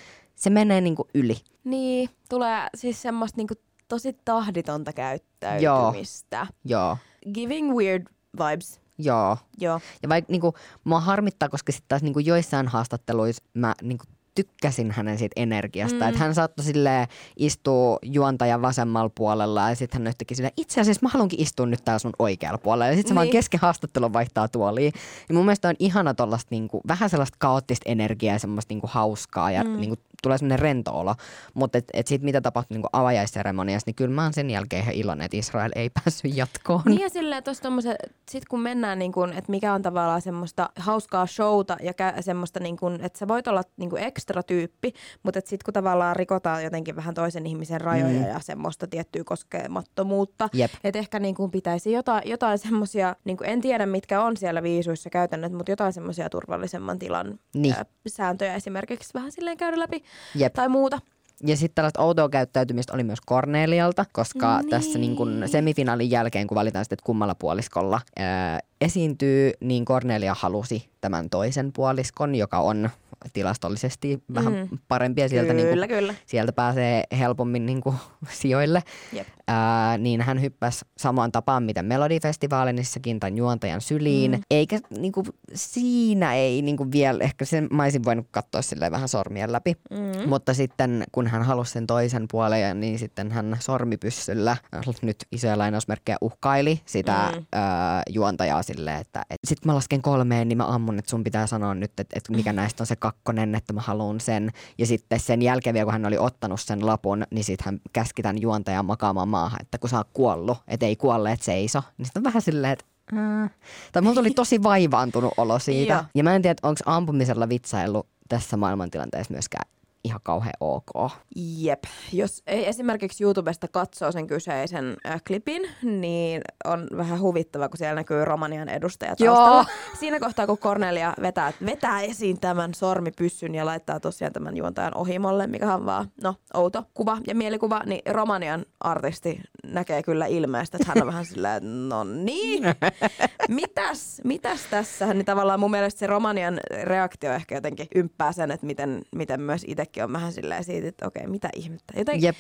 [SPEAKER 2] Se menee niinku yli.
[SPEAKER 3] Niin, tulee siis semmoista niinku tosi tahditonta käyttäytymistä.
[SPEAKER 2] Joo,
[SPEAKER 3] Giving weird vibes.
[SPEAKER 2] joo.
[SPEAKER 3] Joo.
[SPEAKER 2] Ja vaikka niinku, mua harmittaa, koska sitten taas niinku joissain haastatteluissa mä niinku tykkäsin hänen siitä energiasta.
[SPEAKER 3] Mm.
[SPEAKER 2] Että hän saattoi sille istua juontajan vasemmalla puolella ja sitten hän yhtäkkiä silleen, itse asiassa mä haluankin istua nyt täällä sun oikealla puolella. Ja sitten se vaan
[SPEAKER 3] Niin.
[SPEAKER 2] kesken haastattelun vaihtaa tuoliin. Ja mun mielestä on ihana tollasta niinku, vähän sellaista kaoottista energiaa ja semmoista niinku hauskaa ja
[SPEAKER 3] mm.
[SPEAKER 2] niinku, tulee semmoinen rento olo. Mutta et, et sit mitä tapahtui niinku avajaisseremoniassa, niin kyllä mä oon sen jälkeen ihan iloinen, että Israel ei päässyt jatkoon.
[SPEAKER 3] Niin ja silleen tuossa tommoset, sit kun mennään niin kun, että mikä on tavallaan semmoista hauskaa showta ja kä- semmoista niin kun, että sä voit olla niin kun ekstra tyyppi, mutta että sit kun tavallaan rikotaan jotenkin vähän toisen ihmisen rajoja
[SPEAKER 2] Mm.
[SPEAKER 3] ja semmoista tiettyä koskemattomuutta, että ehkä niin kun pitäisi jotain, jotain semmoisia, niin kun en tiedä mitkä on siellä viisuissa käytännöt, mutta jotain semmoisia turvallisemman tilan
[SPEAKER 2] Niin.
[SPEAKER 3] ää, sääntöjä esimerkiksi vähän silleen käydä läpi
[SPEAKER 2] Jep.
[SPEAKER 3] tai muuta.
[SPEAKER 2] Ja sitten tällaista outoa käyttäytymistä oli myös Cornelialta, koska
[SPEAKER 3] Niin.
[SPEAKER 2] tässä niin kun semifinaalin jälkeen, kun valitaan sitten, että kummalla puoliskolla ää, esiintyy, niin Cornelia halusi tämän toisen puoliskon, joka on tilastollisesti vähän
[SPEAKER 3] Mm.
[SPEAKER 2] parempi ja sieltä, niin
[SPEAKER 3] kyllä,
[SPEAKER 2] kuin,
[SPEAKER 3] kyllä.
[SPEAKER 2] sieltä pääsee helpommin niin kuin, sijoille.
[SPEAKER 3] Jep.
[SPEAKER 2] Ää, niin hän hyppäsi samaan tapaan, mitä Melodifestivaalinissakin tämän juontajan syliin.
[SPEAKER 3] Mm.
[SPEAKER 2] Eikä niin kuin, siinä ei niin kuin vielä, ehkä sen mä olisin voinut katsoa silleen vähän sormien läpi.
[SPEAKER 3] Mm.
[SPEAKER 2] Mutta sitten kun hän halusi sen toisen puolen, niin sitten hän sormipyssyllä, nyt isoja lainausmerkkejä, uhkaili sitä
[SPEAKER 3] Mm.
[SPEAKER 2] ää, juontajaa silleen, että et, sit mä lasken kolmeen, niin mä ammun, että sun pitää sanoa nyt, että et mikä näistä on se kakkonen, että mä haluan sen. Ja sitten sen jälkeen vielä, kun hän oli ottanut sen lapun, niin sitten hän käski tämän juontajan makaamaan maahan, että kun sä oot kuollut, että ei kuolleet seiso. Niin sitten on vähän silleen, että äh. Tai mulla tuli tosi vaivaantunut olo siitä. Ja mä en tiedä, onko ampumisella vitsaillut tässä maailmantilanteessa myöskään ihan kauhean ok.
[SPEAKER 3] Jep. Jos ei esimerkiksi YouTubesta katsoo sen kyseisen äh, klipin, niin on vähän huvittava, kun siellä näkyy Romanian edustaja
[SPEAKER 2] Joo.
[SPEAKER 3] Siinä kohtaa, kun Cornelia vetää, vetää esiin tämän sormipyssyn ja laittaa tosiaan tämän juontajan ohimolle, mikä on vaan, no, outo kuva ja mielikuva, niin Romanian artisti näkee kyllä ilmeestä, että hän on vähän silleen, että no niin, mitäs, mitäs tässä? Niin tavallaan mun mielestä se Romanian reaktio ehkä jotenkin ymppää sen, että miten, miten myös itsekin on vähän silleen siitä, että okei, mitä ihmettä. Joten,
[SPEAKER 2] Jep,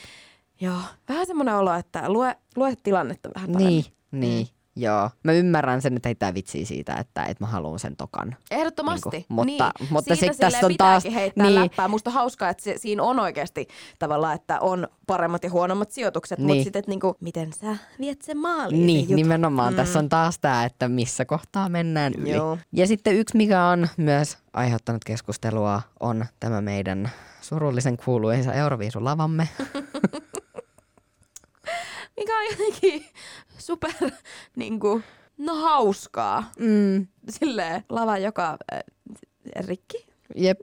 [SPEAKER 3] Joo, vähän semmoinen olo, että lue, lue tilannetta vähän paremmin.
[SPEAKER 2] niin, niin. Joo, mä ymmärrän sen, että heittää vitsiä siitä, että, että mä haluan sen tokan.
[SPEAKER 3] Ehdottomasti.
[SPEAKER 2] Niinku, mutta-
[SPEAKER 3] niin.
[SPEAKER 2] mutta
[SPEAKER 3] Siitä
[SPEAKER 2] sit tässä on taas-
[SPEAKER 3] heittää
[SPEAKER 2] niin.
[SPEAKER 3] läppää. Musta on hauskaa, että se, siinä on oikeasti tavallaan, että on paremmat ja huonommat sijoitukset, niin. mutta
[SPEAKER 2] Niin.
[SPEAKER 3] sitten, että niinku, miten sä viet sen maaliin.
[SPEAKER 2] Niin,
[SPEAKER 3] se juttu.
[SPEAKER 2] nimenomaan. Mm. Tässä on taas tämä, että missä kohtaa mennään yli.
[SPEAKER 3] Joo.
[SPEAKER 2] Ja sitten yksi, mikä on myös aiheuttanut keskustelua, on tämä meidän surullisen kuuluisa Euroviisulavamme.
[SPEAKER 3] Mikä on jotenkin super, niinku, no hauskaa.
[SPEAKER 2] Mm.
[SPEAKER 3] Silleen lava joka äh, rikki.
[SPEAKER 2] Jep.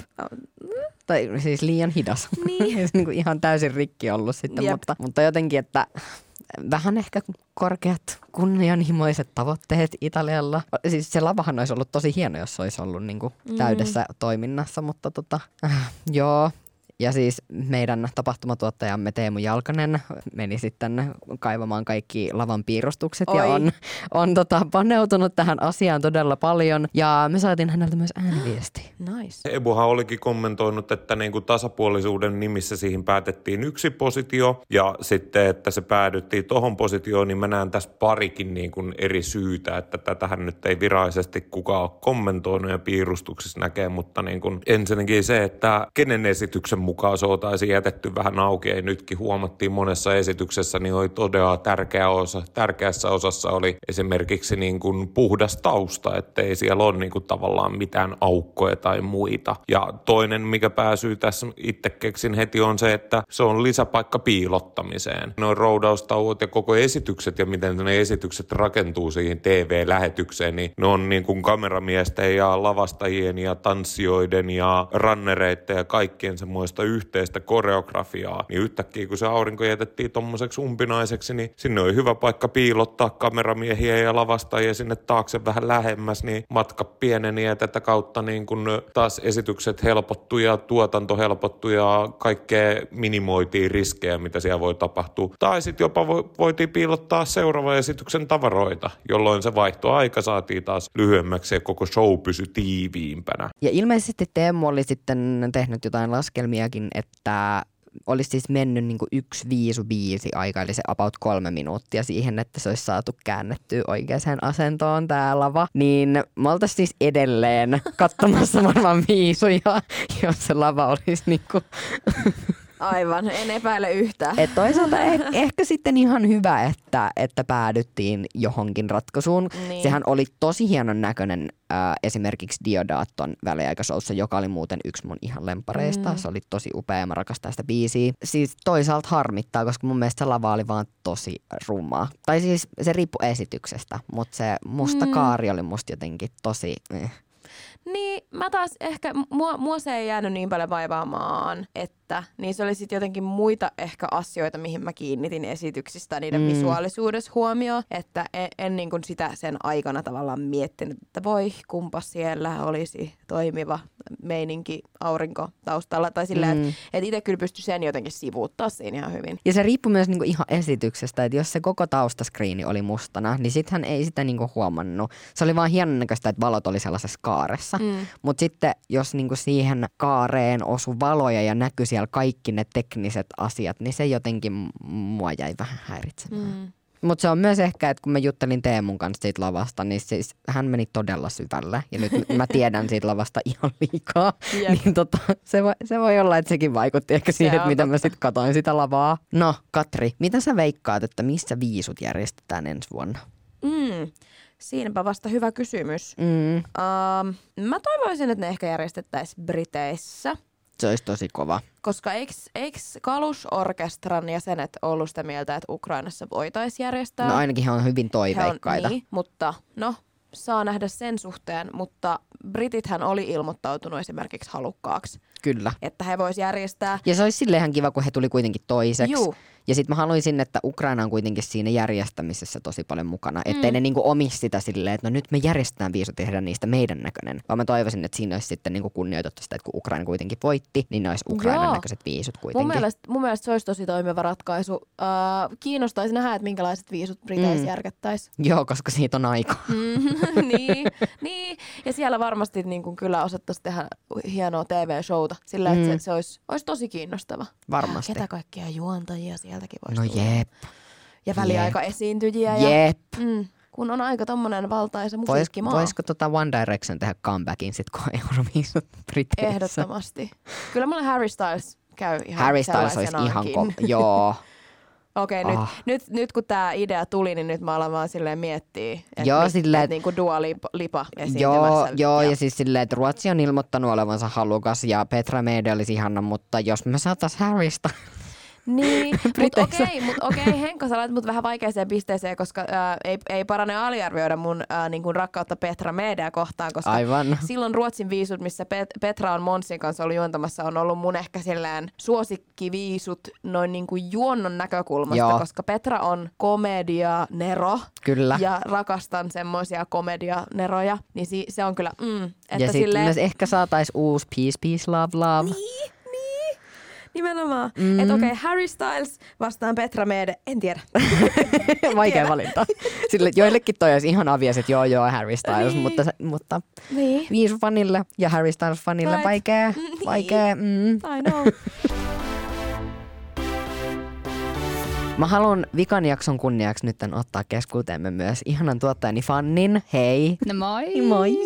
[SPEAKER 2] Tai siis liian hidas.
[SPEAKER 3] Niin.
[SPEAKER 2] Siis niin kuin ihan täysin rikki ollut sitten,
[SPEAKER 3] Jep.
[SPEAKER 2] mutta, mutta jotenkin, että vähän ehkä korkeat kunnianhimoiset tavoitteet Italialla. Siis se lavahan olisi ollut tosi hieno, jos se olisi ollut niin kuin täydessä mm. toiminnassa, mutta tota, äh, joo. Ja siis meidän tapahtumatuottajamme Teemu Jalkanen meni sitten kaivamaan kaikki lavan piirustukset ja
[SPEAKER 3] Oi.
[SPEAKER 2] on, on tota, paneutunut tähän asiaan todella paljon. Ja me saatiin häneltä myös ääniviesti.
[SPEAKER 3] Nice.
[SPEAKER 1] Ebuhan olikin kommentoinut, että niin kuin tasapuolisuuden nimissä siihen päätettiin yksi positio ja sitten, että se päädyttiin tohon positioon, niin mä näen tässä parikin niin kuin eri syytä, että tätähän nyt ei virallisesti kukaan ole kommentoinut ja piirustuksessa näkee, mutta niin kuin ensinnäkin se, että kenen esityksen mukaan se oltaisiin jätetty vähän auki, ei nytkin huomattiin monessa esityksessä, niin oli todella tärkeä osa. Tärkeässä osassa oli esimerkiksi niin kuin puhdas tausta, ettei siellä ole niin kuin tavallaan mitään aukkoja tai muita. Ja toinen, mikä pääsyy tässä itse keksin heti, on se, että se on lisäpaikka piilottamiseen. Noin roudaustauot ja koko esitykset ja miten ne esitykset rakentuu siihen TV-lähetykseen, niin ne on niin kuin kameramiesten ja lavastajien ja tanssijoiden ja rannereiden ja kaikkien semmoista yhteistä koreografiaa. Niin yhtäkkiä kun se aurinko jätettiin tommoseksi umpinaiseksi, niin sinne oli hyvä paikka piilottaa kameramiehiä ja lavastajia sinne taakse vähän lähemmäs, niin matka pieneni ja tätä kautta niin kun taas esitykset helpottu ja tuotanto helpottu ja kaikkea minimoitiin riskejä, mitä siellä voi tapahtua. Tai sitten jopa vo- voitiin piilottaa seuraavan esityksen tavaroita, jolloin se vaihtoaika saatiin taas lyhyemmäksi ja koko show pysyi tiiviimpänä.
[SPEAKER 2] Ja ilmeisesti Teemu oli sitten tehnyt jotain laskelmiakin, että olisi siis mennyt niin kuin yksi viisu biisi aika, eli se about kolme minuuttia siihen, että se olisi saatu käännettyä oikeaan asentoon tää lava. Niin me oltaisiin siis edelleen katsomassa varmaan viisuja, jos se lava olisi niin kuin
[SPEAKER 3] Aivan, en epäile yhtään.
[SPEAKER 2] Et toisaalta eh, ehkä sitten ihan hyvä, että, että päädyttiin johonkin ratkaisuun.
[SPEAKER 3] Niin.
[SPEAKER 2] Sehän oli tosi hienon näköinen äh, esimerkiksi Diodaatton väliaikaisoussa, joka oli muuten yksi mun ihan lempareista. Mm. Se oli tosi upea ja mä rakastan sitä biisiä. Siis toisaalta harmittaa, koska mun mielestä se lava oli vaan tosi rumaa. Tai siis se riippui esityksestä, mutta se musta mm. kaari oli musta jotenkin tosi... Eh.
[SPEAKER 3] Niin, mä taas ehkä, mua, mua se ei jäänyt niin paljon vaivaamaan, että niin se oli sitten jotenkin muita ehkä asioita, mihin mä kiinnitin esityksistä niiden mm. visuaalisuudessa huomioon, että en, en niin kuin sitä sen aikana tavallaan miettinyt, että voi kumpa siellä olisi toimiva meininki aurinko taustalla, tai silleen, mm. että et itse kyllä pystyi sen jotenkin sivuuttaa siinä ihan hyvin.
[SPEAKER 2] Ja se riippui myös niinku ihan esityksestä, että jos se koko taustaskriini oli mustana, niin sittenhän ei sitä niinku huomannut. Se oli vaan hienon näköistä, että valot oli sellaisessa kaaressa. Mm. Mutta sitten jos niinku siihen kaareen osui valoja ja näkyi siellä kaikki ne tekniset asiat, niin se jotenkin mua jäi vähän häiritsemään. Mm. Mutta se on myös ehkä, että kun mä juttelin Teemun kanssa siitä lavasta, niin siis hän meni todella syvälle. Ja nyt mä tiedän siitä lavasta ihan liikaa.
[SPEAKER 3] Jep.
[SPEAKER 2] niin tota, se, voi, se voi olla, että sekin vaikutti ehkä siihen, että miten mä sitten katoin sitä lavaa. No, Katri, mitä sä veikkaat, että missä viisut järjestetään ensi vuonna?
[SPEAKER 3] Mm. Siinäpä vasta hyvä kysymys.
[SPEAKER 2] Mm,
[SPEAKER 3] Um, mä toivoisin, että ne ehkä järjestettäisiin Briteissä.
[SPEAKER 2] Se olisi tosi kova.
[SPEAKER 3] Koska eiks Kalusorkestran jäsenet ollut sitä mieltä, että Ukrainassa voitaisiin järjestää?
[SPEAKER 2] No ainakin he on hyvin
[SPEAKER 3] He
[SPEAKER 2] toiveikkaita.
[SPEAKER 3] On, niin, mutta no, saa nähdä sen suhteen, mutta Britithän oli ilmoittautunut esimerkiksi halukkaaksi,
[SPEAKER 2] Kyllä.
[SPEAKER 3] että he vois järjestää.
[SPEAKER 2] Ja se olisi silleen ihan kiva, kun he tuli kuitenkin toiseksi.
[SPEAKER 3] Juu.
[SPEAKER 2] Ja sitten mä haluaisin, että Ukraina on kuitenkin siinä järjestämisessä tosi paljon mukana. Ettei
[SPEAKER 3] Mm.
[SPEAKER 2] ne niinku omisi sitä silleen, että no nyt me järjestetään viisut ja tehdään niistä meidän näköinen. Vaan mä toivoisin, että siinä olisi sitten niinku kunnioitettu sitä, että kun Ukraina kuitenkin voitti, niin ne olisi Ukrainan
[SPEAKER 3] Joo.
[SPEAKER 2] näköiset viisut kuitenkin.
[SPEAKER 3] Mun mielestä, mun mielestä se olisi tosi toimiva ratkaisu. Uh, kiinnostaisi nähdä, että minkälaiset viisut Briteissä
[SPEAKER 2] Mm.
[SPEAKER 3] järkettäisiin.
[SPEAKER 2] Joo, koska siitä on aika.
[SPEAKER 3] Mm, niin, niin, ja siellä varmasti niin kuin kyllä osattaisiin tehdä hienoa TV-showta sillä, että
[SPEAKER 2] Mm.
[SPEAKER 3] se, se olisi, olisi tosi kiinnostava.
[SPEAKER 2] Varmasti.
[SPEAKER 3] Ketä kaikkia juontajia sieltäkin voisi
[SPEAKER 2] No
[SPEAKER 3] tulla.
[SPEAKER 2] jep,
[SPEAKER 3] Ja väliaikaesiintyjiä. Ja,
[SPEAKER 2] jep.
[SPEAKER 3] mm, kun on aika tommonen valtaisa
[SPEAKER 2] Vois,
[SPEAKER 3] musiikkimaa.
[SPEAKER 2] voisiko tota One Direction tehdä comebackin sit, kun Euroviisut Briteissä?
[SPEAKER 3] Ehdottomasti. Kyllä mulle Harry Styles käy ihan
[SPEAKER 2] Harry Styles olisi ihan ko- Joo.
[SPEAKER 3] Okei, okay,
[SPEAKER 2] Ah.
[SPEAKER 3] nyt, nyt, nyt kun tämä idea tuli, niin nyt mä alan vaan silleen miettiä, että
[SPEAKER 2] Joo,
[SPEAKER 3] mi,
[SPEAKER 2] silleen,
[SPEAKER 3] et niinku Dua Lipa, Lipa
[SPEAKER 2] Joo,
[SPEAKER 3] esiintymässä.
[SPEAKER 2] joo ja. siis silleen, että Ruotsi on ilmoittanut olevansa halukas ja Petra Mede olisi ihana, mutta jos me saatais Harrysta.
[SPEAKER 3] Niin, mutta okei, mut okei, Henkka, sä laitat mut vähän vaikeaseen pisteeseen, koska ää, ei, ei parane aliarvioida mun ää, niin kuin rakkautta Petra Media kohtaan, koska
[SPEAKER 2] Aivan.
[SPEAKER 3] silloin Ruotsin viisut, missä Pet- Petra on Monsin kanssa ollut juontamassa, on ollut mun ehkä silleen suosikkiviisut noin niin kuin juonnon näkökulmasta,
[SPEAKER 2] Joo.
[SPEAKER 3] koska Petra on komedia-nero.
[SPEAKER 2] Kyllä.
[SPEAKER 3] Ja rakastan semmoisia komedianeroja, niin si- se on kyllä, mm, että
[SPEAKER 2] ja sitten
[SPEAKER 3] silleen,
[SPEAKER 2] myös ehkä saatais uusi Peace, Peace, Love, Love.
[SPEAKER 3] Niin. Nimenomaan. Mm. Että okei, okay, Harry Styles vastaan Petra Mede, en tiedä.
[SPEAKER 2] Vaikea valinta. Sille, joillekin toi olisi ihan avias, että joo joo Harry Styles,
[SPEAKER 3] Niin.
[SPEAKER 2] mutta, mutta
[SPEAKER 3] niin.
[SPEAKER 2] Viisu-fanille ja Harry Styles-fanille
[SPEAKER 3] Right.
[SPEAKER 2] vaikea,
[SPEAKER 3] Mm,
[SPEAKER 2] vaikea. Mm.
[SPEAKER 3] I know.
[SPEAKER 2] Mä haluan vikan jakson kunniaksi nyt ottaa keskuuteemme myös ihanan tuottajani Fannin. Hei!
[SPEAKER 4] No moi.
[SPEAKER 2] Moi!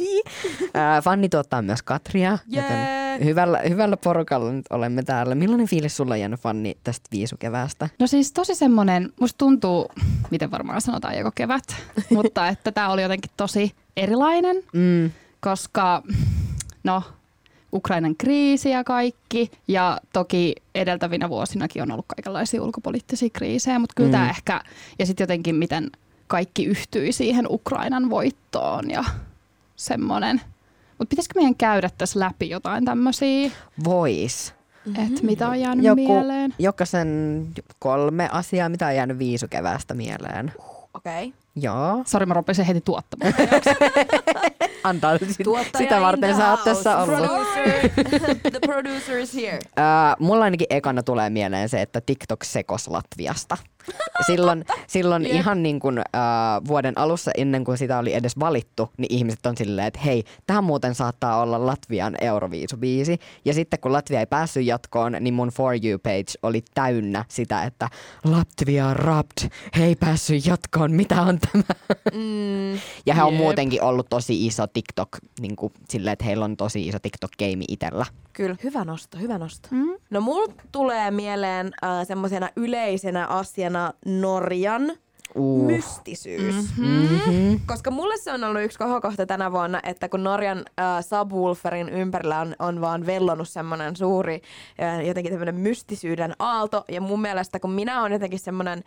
[SPEAKER 2] Ää, Fanni tuottaa myös Katria,
[SPEAKER 3] Jee!
[SPEAKER 2] joten hyvällä, hyvällä porukalla nyt olemme täällä. Millainen fiilis sulla on jäänyt Fanni tästä viisukeväästä?
[SPEAKER 4] No siis tosi semmonen, musta tuntuu, miten varmaan sanotaan joko kevät, mutta että tämä oli jotenkin tosi erilainen,
[SPEAKER 2] Mm.
[SPEAKER 4] koska no Ukrainan kriisi ja kaikki. Ja toki edeltävinä vuosinakin on ollut kaikenlaisia ulkopoliittisia kriisejä, mutta kyllä
[SPEAKER 2] mm.
[SPEAKER 4] tämä ehkä, ja sitten jotenkin miten kaikki yhtyi siihen Ukrainan voittoon ja semmoinen. Mutta pitäisikö meidän käydä tässä läpi jotain tämmöisiä,
[SPEAKER 2] Vois.
[SPEAKER 4] mm-hmm. että mitä on jäänyt
[SPEAKER 2] Joku,
[SPEAKER 4] mieleen?
[SPEAKER 2] jokaisen kolme asiaa, mitä on jäänyt viisukeväästä mieleen.
[SPEAKER 3] Okei. Okay.
[SPEAKER 2] Joo.
[SPEAKER 4] Sori, mä rupesin heti tuottamaan.
[SPEAKER 2] Antaa sit,
[SPEAKER 3] Tuottaja
[SPEAKER 2] sitä varten sä oot tässä ollut.
[SPEAKER 3] Producer. the producer is here.
[SPEAKER 2] Ää, mulla ainakin ekana tulee mieleen se, että TikTok sekos Latviasta. Silloin, silloin
[SPEAKER 3] Jep.
[SPEAKER 2] ihan niin kuin ää, vuoden alussa ennen kuin sitä oli edes valittu, niin ihmiset on silleen, että hei, tämä muuten saattaa olla Latvian Euroviisubiisi. Ja sitten kun Latvia ei päässyt jatkoon, niin mun For You-page oli täynnä sitä, että Latvia rapt, he ei päässyt jatkoon, mitä on tämä?
[SPEAKER 3] Mm.
[SPEAKER 2] Ja he on
[SPEAKER 4] Jep.
[SPEAKER 2] muutenkin ollut tosi iso TikTok, niin kuin silleen, että heillä on tosi iso TikTok-game itellä.
[SPEAKER 3] Kyllä, hyvä nosto, hyvä nosto. Mm. No mulla tulee mieleen äh, semmoisena yleisenä asiana Norjan
[SPEAKER 2] Uh.
[SPEAKER 3] mystisyys.
[SPEAKER 2] Mm-hmm.
[SPEAKER 3] Koska mulle se on ollut yksi kohokohta tänä vuonna, että kun Norjan äh, subwooferin ympärillä on, on vaan vellonut semmoinen suuri äh, jotenkin tämmöinen mystisyyden aalto. Ja mun mielestä kun minä on jotenkin semmoinen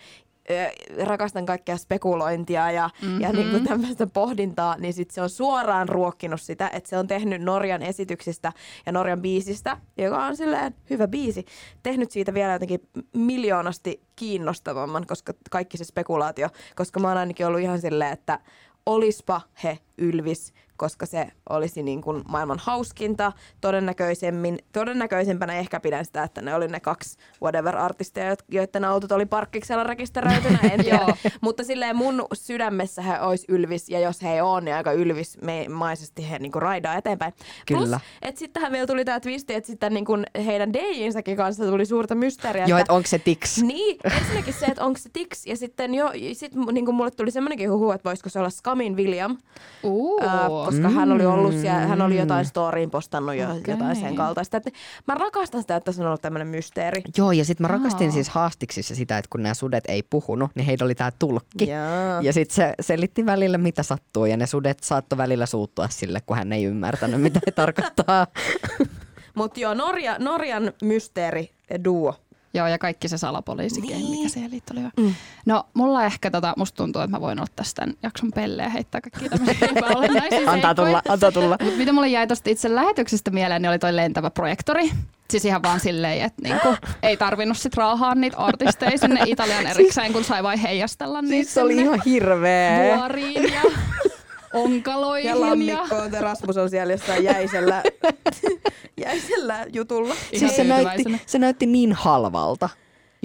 [SPEAKER 3] rakastan kaikkea spekulointia ja, mm-hmm. ja niin kuin tämmöistä pohdintaa, niin sit se on suoraan ruokkinut sitä, että se on tehnyt Norjan esityksistä ja Norjan biisistä, joka on silleen hyvä biisi, tehnyt siitä vielä jotenkin miljoonasti kiinnostavamman, koska kaikki se spekulaatio, koska mä oon ainakin ollut ihan silleen, että olispa he Ylvis, koska se olisi niin kuin maailman hauskinta. Todennäköisemmin, todennäköisempänä ehkä pidän sitä, että ne oli ne kaksi whatever-artisteja, joiden autot oli parkkiksella rekisteröitynä, en tiedä. Mutta silleen mun sydämessä he olisi Ylvis, ja jos he ei ole, niin aika Ylvis-maisesti he niin kuin raidaa eteenpäin.
[SPEAKER 2] Kyllä.
[SPEAKER 3] Plus, että sittenhän vielä tuli tämä twisti, että sitten niin kuin heidän DJinsäkin kanssa tuli suurta mysteeriä.
[SPEAKER 2] Joo,
[SPEAKER 3] että
[SPEAKER 2] onko se tiks?
[SPEAKER 3] niin, ensinnäkin se, että onko se Tix, ja sitten jo, sit niin kuin mulle tuli semmoinenkin huhu, että voisiko se olla Skamin William,
[SPEAKER 4] Uh.
[SPEAKER 3] ää, koska hän oli ollut siellä, hän oli jotain storyin postannut jo,
[SPEAKER 4] Okei.
[SPEAKER 3] jotain sen kaltaista. Et mä rakastan sitä, että se on ollut tämmöinen mysteeri.
[SPEAKER 2] Joo, ja sitten mä rakastin
[SPEAKER 4] Aa.
[SPEAKER 2] siis haastiksissa sitä, että kun nämä sudet ei puhunut, niin heillä oli tämä tulkki.
[SPEAKER 3] Jaa.
[SPEAKER 2] Ja sitten se selitti välillä, mitä sattuu, ja ne sudet saattoi välillä suuttua sille, kun hän ei ymmärtänyt, mitä he tarkoittaa.
[SPEAKER 3] Mutta joo, Norja, Norjan mysteeri duo.
[SPEAKER 4] Joo, ja kaikki se salapoliisi,
[SPEAKER 3] Niin.
[SPEAKER 4] mikä siihen liittyy. Mm. No, mulla ehkä tota, musta tuntuu, että mä voin olla tästä jakson pelleä heittää kaikkia tämmöisiä epäolennaisia
[SPEAKER 2] Antaa tulla, antaa tulla.
[SPEAKER 4] Mut mitä mulle jäi tuosta itse lähetyksestä mieleen, niin oli toi lentävä projektori. Siis ihan vaan silleen, että niinku, ei tarvinnut sit raahaa niitä artisteja sinne Italian erikseen, kun sai vain heijastella niitä
[SPEAKER 2] Siis se oli ihan hirveä.
[SPEAKER 4] vuoriin ja onkaloihin.
[SPEAKER 3] Ja lammikko on Rasmus on siellä jossain jäisellä, jäisellä jutulla.
[SPEAKER 4] Ihan
[SPEAKER 2] Siis se näytti, se näytti niin halvalta.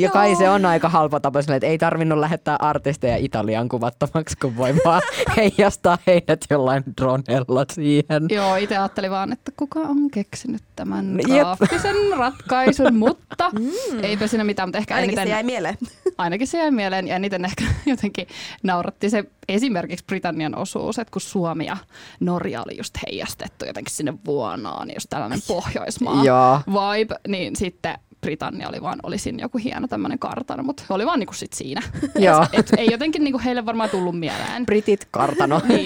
[SPEAKER 2] Ja
[SPEAKER 3] Joo.
[SPEAKER 2] kai se on aika halpa tapa sille, että ei tarvinnut lähettää artisteja Italian kuvattomaksi, kun voi vaan heijastaa heidät jollain dronella siihen.
[SPEAKER 4] Joo, itse ajattelin vaan, että kuka on keksinyt tämän
[SPEAKER 2] Jep.
[SPEAKER 4] graafisen ratkaisun, mutta eipä siinä mitään, mutta ehkä
[SPEAKER 3] Ainakin se
[SPEAKER 4] eniten,
[SPEAKER 3] jäi mieleen.
[SPEAKER 4] ainakin se jäi mieleen ja eniten ehkä jotenkin nauratti se esimerkiksi Britannian osuus, että kun Suomi ja Norja oli just heijastettu jotenkin sinne vuonaan, niin just tällainen Pohjoismaa
[SPEAKER 2] Joo.
[SPEAKER 4] vibe, niin sitten Britannia oli vaan, oli siinä joku hieno tämmöinen kartano, mutta he oli vaan niinku sit siinä.
[SPEAKER 2] Joo.
[SPEAKER 4] Et, et, ei jotenkin niinku heille varmaan tullut mieleen.
[SPEAKER 2] Britit kartano.
[SPEAKER 4] Niin.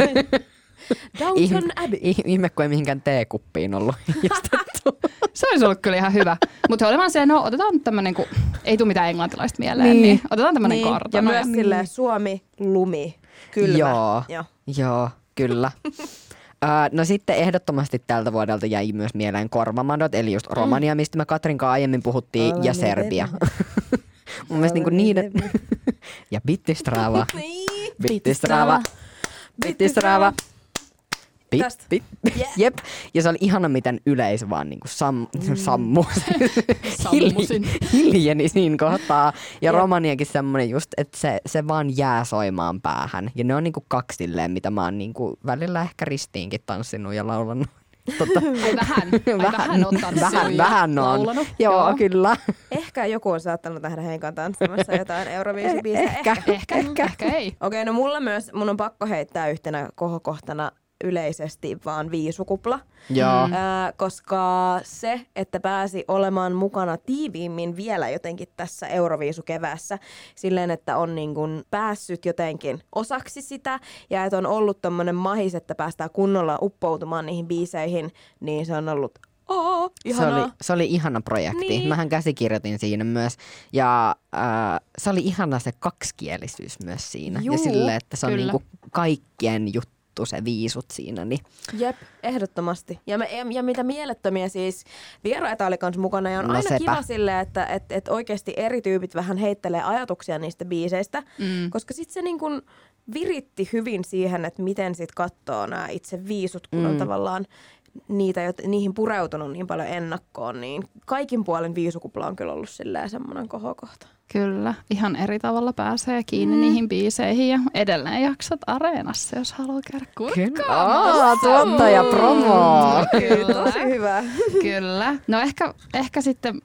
[SPEAKER 3] Downton Abbey.
[SPEAKER 2] Ih- ihme, kun ei mihinkään teekuppiin ollut.
[SPEAKER 4] Se olisi ollut kyllä ihan hyvä. Mutta he oli vaan se, no otetaan nyt tämmönen, kun ei tule mitään englantilaista mieleen, niin,
[SPEAKER 2] Niin.
[SPEAKER 4] niin otetaan tämmönen
[SPEAKER 3] Niin,
[SPEAKER 4] kartano.
[SPEAKER 3] ja myös silleen Suomi, lumi, kylmä.
[SPEAKER 2] Joo.
[SPEAKER 3] Joo.
[SPEAKER 2] Joo, kyllä. No sitten ehdottomasti tältä vuodelta jäi myös mieleen korvamadot, eli just Romania, mistä me Katrin kanssa aiemmin puhuttiin, ja
[SPEAKER 3] Olemme
[SPEAKER 2] Serbia. Mun mielestä niinku niiden... ja Bittistrava.
[SPEAKER 3] Niin.
[SPEAKER 2] Bittistrava. Bittistrava. Bit,
[SPEAKER 3] Tästä.
[SPEAKER 2] bit.
[SPEAKER 3] Yeah.
[SPEAKER 2] Jep. Ja se oli ihana, miten yleisö vaan niinku sam, sammu.
[SPEAKER 4] Sammusin.
[SPEAKER 2] hiljeni siinä kohtaa. Ja
[SPEAKER 3] Jep.
[SPEAKER 2] Romaniakin semmoinen just, että se, se vaan jää soimaan päähän. Ja ne on niinku kaksi silleen, mitä mä oon niinku välillä ehkä ristiinkin tanssinut ja laulanut. Tota,
[SPEAKER 4] Ai vähän, ai vähän on tanssinut
[SPEAKER 2] vähän, vähän on.
[SPEAKER 4] laulanut.
[SPEAKER 2] Joo, Joo, kyllä.
[SPEAKER 3] Ehkä joku on saattanut nähdä Heikan tanssimassa jotain Euroviisibiisiä.
[SPEAKER 2] Ehkä.
[SPEAKER 4] Ehkä, ehkä, ehkä ei.
[SPEAKER 3] Okei, no mulla myös, mun on pakko heittää yhtenä kohokohtana yleisesti vaan viisukupla. Ää, koska se, että pääsi olemaan mukana tiiviimmin vielä jotenkin tässä Euroviisukeväässä, silleen, että on niin kuin päässyt jotenkin osaksi sitä ja että on ollut tommonen mahis, että päästään kunnolla uppoutumaan niihin biiseihin, niin se on ollut Oo,
[SPEAKER 2] Se
[SPEAKER 3] ihanaa.
[SPEAKER 2] oli, se oli ihana projekti.
[SPEAKER 3] Niin.
[SPEAKER 2] Niin. Mähän käsikirjoitin siinä myös. Ja äh, se oli ihana se kaksikielisyys myös siinä.
[SPEAKER 3] Juu,
[SPEAKER 2] ja sille, että se on
[SPEAKER 4] kyllä.
[SPEAKER 2] niinku kaikkien juttu se viisut siinä. Niin.
[SPEAKER 3] Jep, ehdottomasti. Ja, me, ja, mitä mielettömiä siis vieraita oli kans mukana. Ja on
[SPEAKER 2] No
[SPEAKER 3] aina
[SPEAKER 2] sepä.
[SPEAKER 3] kiva silleen, että et, et oikeasti eri tyypit vähän heittelee ajatuksia niistä biiseistä.
[SPEAKER 4] Mm.
[SPEAKER 3] Koska sitten se niin kun viritti hyvin siihen, että miten sit katsoo nämä itse viisut, kun mm. on tavallaan niitä, jot- niihin pureutunut niin paljon ennakkoon, niin kaikin puolin viisukupla on kyllä ollut silleen semmoinen kohokohta.
[SPEAKER 4] Kyllä, ihan eri tavalla pääsee kiinni mm. niihin biiseihin ja edelleen jaksat areenassa, jos haluaa käydä kurkkaamassa.
[SPEAKER 2] Aa, tuottaja promo.
[SPEAKER 4] Kyllä.
[SPEAKER 3] Tosi hyvä.
[SPEAKER 4] Kyllä. No ehkä, ehkä sitten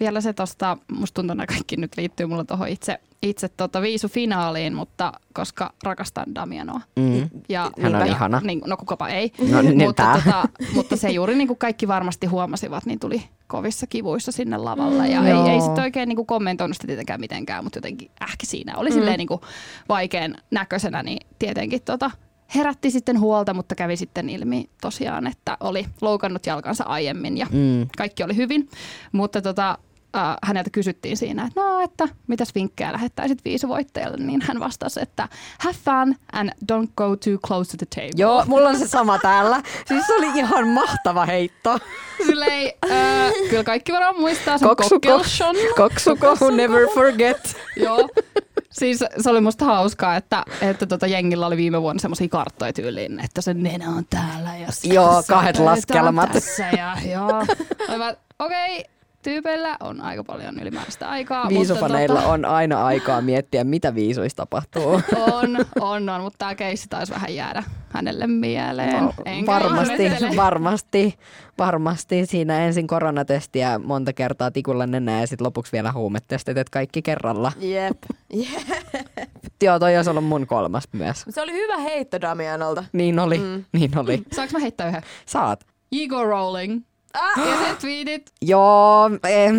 [SPEAKER 4] vielä se tosta, musta tuntuu, että kaikki nyt liittyy mulla tuohon itse, itse tota viisufinaaliin, mutta koska rakastan Damianoa.
[SPEAKER 2] Mm.
[SPEAKER 4] Ja,
[SPEAKER 2] Hän on
[SPEAKER 4] ja-
[SPEAKER 2] ihana.
[SPEAKER 4] Niin, no kukapa ei.
[SPEAKER 2] No niin,
[SPEAKER 4] mutta,
[SPEAKER 2] tää.
[SPEAKER 4] tota, mutta se juuri niin kuin kaikki varmasti huomasivat, niin tuli kovissa kivuissa sinne lavalle. Ja
[SPEAKER 2] Mm,
[SPEAKER 4] ei, ei sitten oikein niin kuin kommentoinut sitä tietenkään mitenkään, mutta jotenkin ähki siinä oli mm. silleen niin kuin vaikean näköisenä, niin tietenkin tota, herätti sitten huolta, mutta kävi sitten ilmi tosiaan, että oli loukannut jalkansa aiemmin ja
[SPEAKER 2] Mm.
[SPEAKER 4] kaikki oli hyvin. Mutta tota, äh, häneltä kysyttiin siinä, että no, että mitäs vinkkejä lähettäisit viisuvoittajalle, niin hän vastasi, että have fun and don't go too close to the table.
[SPEAKER 2] Joo, mulla on se sama täällä. Siis se oli ihan mahtava heitto.
[SPEAKER 4] Silleen, äh, kyllä kaikki varmaan muistaa sen kokkelshon.
[SPEAKER 2] Koksuko, never forget.
[SPEAKER 4] Joo. Siis se oli musta hauskaa, että, että tota jengillä oli viime vuonna semmoisia karttoja tyyliin, että se nenä on täällä ja
[SPEAKER 2] Joo, kahdet laskelmat.
[SPEAKER 4] Tässä ja, joo. Okei, okay, tyypeillä on aika paljon ylimääräistä aikaa.
[SPEAKER 2] Viisufaneilla
[SPEAKER 4] mutta, tota,
[SPEAKER 2] on aina aikaa miettiä, mitä viisuissa tapahtuu.
[SPEAKER 4] On, on, on, mutta tämä keissi taisi vähän jäädä hänelle mieleen.
[SPEAKER 2] No,
[SPEAKER 4] Enkä
[SPEAKER 2] varmasti,
[SPEAKER 4] ihmettele.
[SPEAKER 2] varmasti, varmasti. Siinä ensin koronatestiä monta kertaa tikulla nenää ja sitten lopuksi vielä huumetestit, että kaikki kerralla.
[SPEAKER 3] Jep. Jep.
[SPEAKER 2] Joo, toi olisi ollut mun kolmas myös.
[SPEAKER 3] Se oli hyvä heitto Damianolta.
[SPEAKER 2] Niin oli, mm. niin oli.
[SPEAKER 4] Saanko mä heittää yhden?
[SPEAKER 2] Saat.
[SPEAKER 4] Ego Rowling.
[SPEAKER 3] Ah!
[SPEAKER 4] Ja sen tweetit.
[SPEAKER 2] Joo, em,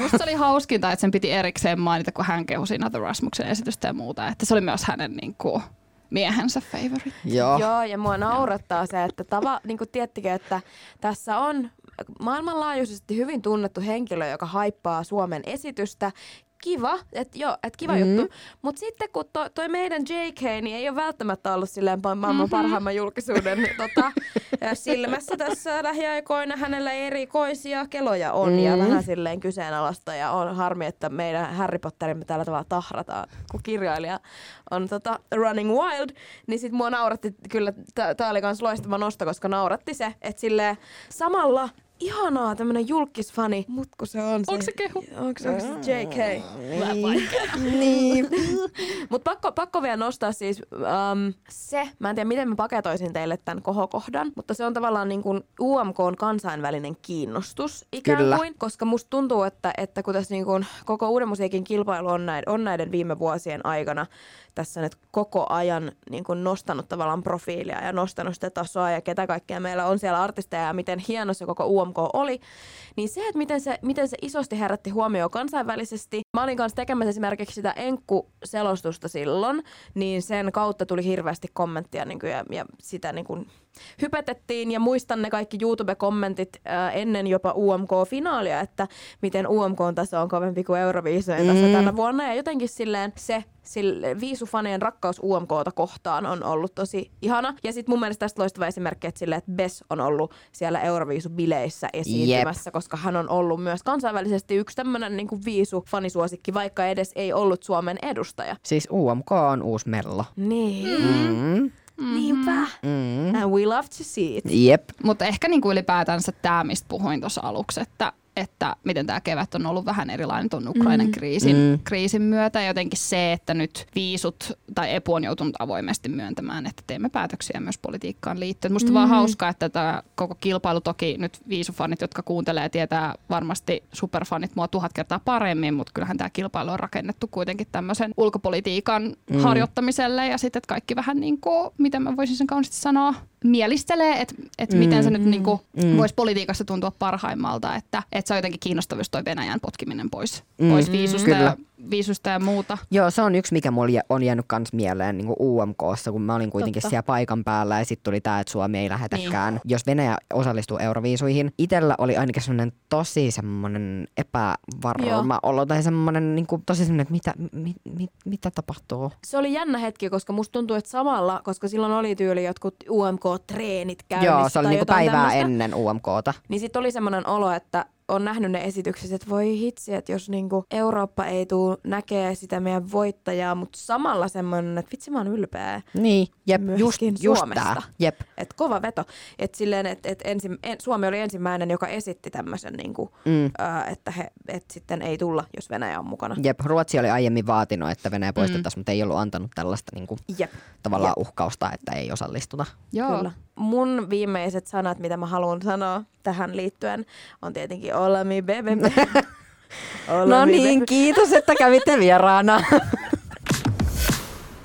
[SPEAKER 4] Musta se oli hauskinta, että sen piti erikseen mainita, kun hän kehui siinä The Rasmuksen esitystä ja muuta. Että se oli myös hänen niin kuin, miehensä favorite.
[SPEAKER 2] joo.
[SPEAKER 3] Joo, ja mua naurattaa se, että tava, niin kuin tiettikö, että tässä on maailmanlaajuisesti hyvin tunnettu henkilö, joka haippaa Suomen esitystä. Kiva, että joo, et kiva mm. juttu. Mutta sitten kun to, toi meidän JK, niin ei ole välttämättä ollut silleen maailman mm-hmm. parhaimman julkisuuden tota, silmässä tässä lähiaikoina. Hänellä erikoisia keloja on mm. ja vähän silleen kyseenalaista. Ja on harmi, että meidän Harry Potterimme tällä tavalla tahrataan, kun kirjailija on tota, running wild. Niin sit mua nauratti kyllä, tää oli kans loistava nosto, koska nauratti se, että silleen samalla ihanaa tämmönen julkisfani, mut kun se on se...
[SPEAKER 4] Onko se kehu?
[SPEAKER 3] Onko se, onko se JK?
[SPEAKER 2] Niin. niin.
[SPEAKER 3] Mut pakko, pakko vielä nostaa siis um, se, mä en tiedä miten mä paketoisin teille tämän kohokohdan, mutta se on tavallaan niin kuin UMK on kansainvälinen kiinnostus ikään
[SPEAKER 2] Kyllä.
[SPEAKER 3] kuin, koska musta tuntuu, että, että kun tässä niin kuin koko uuden musiikin kilpailu on näiden, on näiden viime vuosien aikana tässä nyt koko ajan niin kuin nostanut tavallaan profiilia ja nostanut sitä tasoa ja ketä kaikkea meillä on siellä artisteja ja miten hieno se koko UMK oli, niin se, että miten se, miten se isosti herätti huomioon kansainvälisesti. Mä olin kanssa tekemässä esimerkiksi sitä Enkku-selostusta silloin, niin sen kautta tuli hirveästi kommenttia niin kuin, ja, ja sitä niin kuin, hypetettiin ja muistan ne kaikki YouTube-kommentit äh, ennen jopa UMK-finaalia, että miten UMK-taso on kovempi kuin Euroviisojen taso
[SPEAKER 2] Mm.
[SPEAKER 3] tänä vuonna ja jotenkin silleen se sille viisufanien rakkaus UMKta kohtaan on ollut tosi ihana. Ja sitten mun mielestä tästä loistava esimerkki, että, sille, että Bess on ollut siellä Euroviisu-bileissä esiintymässä, koska hän on ollut myös kansainvälisesti yksi tämmöinen niin viisu-fanisuosikki, vaikka edes ei ollut Suomen edustaja.
[SPEAKER 2] Siis UMK on uusi mello.
[SPEAKER 3] Niin,
[SPEAKER 2] Mm.
[SPEAKER 3] Niinpä.
[SPEAKER 2] Mm.
[SPEAKER 3] And we love to see it.
[SPEAKER 2] Jep.
[SPEAKER 4] Mutta ehkä niinku ylipäätänsä tämä, mistä puhuin tuossa aluksi, että, että miten tämä kevät on ollut vähän erilainen tuon Ukrainan kriisin,
[SPEAKER 2] Mm.
[SPEAKER 4] kriisin myötä. Ja jotenkin se, että nyt viisut tai EPU on joutunut avoimesti myöntämään, että teemme päätöksiä myös politiikkaan liittyen. Musta mm. vaan hauskaa, että tämä koko kilpailu toki nyt viisufanit, jotka kuuntelee, tietää varmasti superfanit mua tuhat kertaa paremmin, mutta kyllähän tämä kilpailu on rakennettu kuitenkin tämmöisen ulkopolitiikan mm. harjoittamiselle ja sitten, että kaikki vähän niin kuin, miten mä voisin sen kauniisti sanoa, mielistelee, että, että mm. miten se nyt niin kuin
[SPEAKER 2] Mm.
[SPEAKER 4] voisi politiikassa tuntua parhaimmalta, että, että se on jotenkin kiinnostavuus toi Venäjän potkiminen pois, pois viisusta,
[SPEAKER 2] Kyllä.
[SPEAKER 4] ja, viisusta ja muuta.
[SPEAKER 2] Joo, se on yksi, mikä mulla on jäänyt kans mieleen niin UMKssa, kun mä olin kuitenkin
[SPEAKER 3] Totta.
[SPEAKER 2] siellä paikan päällä ja sitten tuli tämä, että Suomi ei lähetäkään, niin. jos Venäjä osallistuu Euroviisuihin. Itellä oli ainakin semmoinen tosi semmoinen epävarma
[SPEAKER 3] Joo.
[SPEAKER 2] olo tai semmoinen niin kuin, tosi semmoinen, että mitä, mi, mi, mitä tapahtuu.
[SPEAKER 3] Se oli jännä hetki, koska musta tuntuu, että samalla, koska silloin oli tyyli jotkut UMK-treenit käynnissä
[SPEAKER 2] Joo, se oli
[SPEAKER 3] tai
[SPEAKER 2] niin päivää
[SPEAKER 3] tämmöistä,
[SPEAKER 2] ennen UMKta.
[SPEAKER 3] Niin sitten oli semmoinen olo, että on nähnyt ne esitykset, että voi hitsi, että jos niinku Eurooppa ei tuu näkee sitä meidän voittajaa, mutta samalla semmoinen, että vitsi mä oon ylpeä.
[SPEAKER 2] Niin, jep, just,
[SPEAKER 3] Myöskin
[SPEAKER 2] just
[SPEAKER 3] Suomesta.
[SPEAKER 2] tää. Jep.
[SPEAKER 3] Et kova veto. Et silleen, et, et ensi, en, Suomi oli ensimmäinen, joka esitti tämmöisen, niinku,
[SPEAKER 2] Mm.
[SPEAKER 3] että he, et sitten ei tulla, jos Venäjä on mukana.
[SPEAKER 2] Jep, Ruotsi oli aiemmin vaatinut, että Venäjä poistettaisiin, mm. mutta ei ollut antanut tällaista niin kuin,
[SPEAKER 3] Jep.
[SPEAKER 2] tavallaan uhkausta, että ei osallistuta.
[SPEAKER 4] Joo.
[SPEAKER 3] Kyllä. Mun viimeiset sanat, mitä mä haluan sanoa tähän liittyen, on tietenkin olla mi bebe.
[SPEAKER 2] No niin, kiitos, että kävitte vieraana.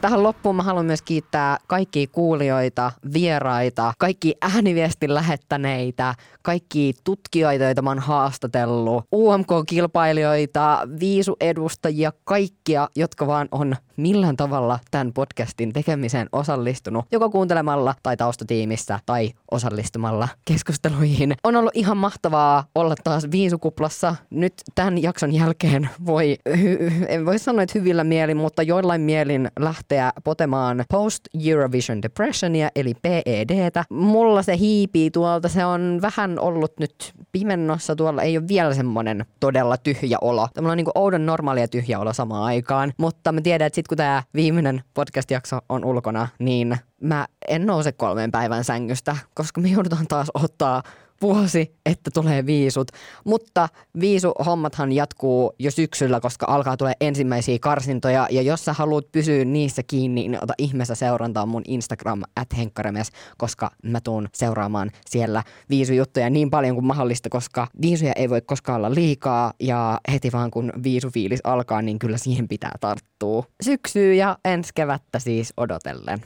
[SPEAKER 2] Tähän loppuun mä haluan myös kiittää kaikkia kuulijoita, vieraita, kaikki ääniviestin lähettäneitä, kaikki tutkijoita, joita mä oon haastatellut, UMK-kilpailijoita, viisuedustajia, kaikkia, jotka vaan on millään tavalla tämän podcastin tekemiseen osallistunut, joko kuuntelemalla tai taustatiimissä tai osallistumalla keskusteluihin. On ollut ihan mahtavaa olla taas viisukuplassa. Nyt tämän jakson jälkeen voi, hy- en voi sanoa, että hyvillä mielin, mutta joillain mielin lähteä potemaan Post Eurovision Depressionia, eli PEDtä. Mulla se hiipii tuolta, se on vähän ollut nyt pimennossa tuolla, ei ole vielä semmoinen todella tyhjä olo. Tämä on niin oudon normaali ja tyhjä olo samaan aikaan, mutta mä tiedän, että sit kun tämä viimeinen podcast-jakso on ulkona, niin mä en nouse kolmeen päivän sängystä, koska me joudutaan taas ottaa vuosi, että tulee viisut. Mutta viisuhommathan jatkuu jo syksyllä, koska alkaa tulee ensimmäisiä karsintoja. Ja jos sä haluat pysyä niissä kiinni, niin ota ihmeessä seurantaa mun Instagram at koska mä tuun seuraamaan siellä viisujuttuja niin paljon kuin mahdollista, koska viisuja ei voi koskaan olla liikaa. Ja heti vaan kun viisufiilis alkaa, niin kyllä siihen pitää tarttua. Syksyä ja ensi kevättä siis odotellen.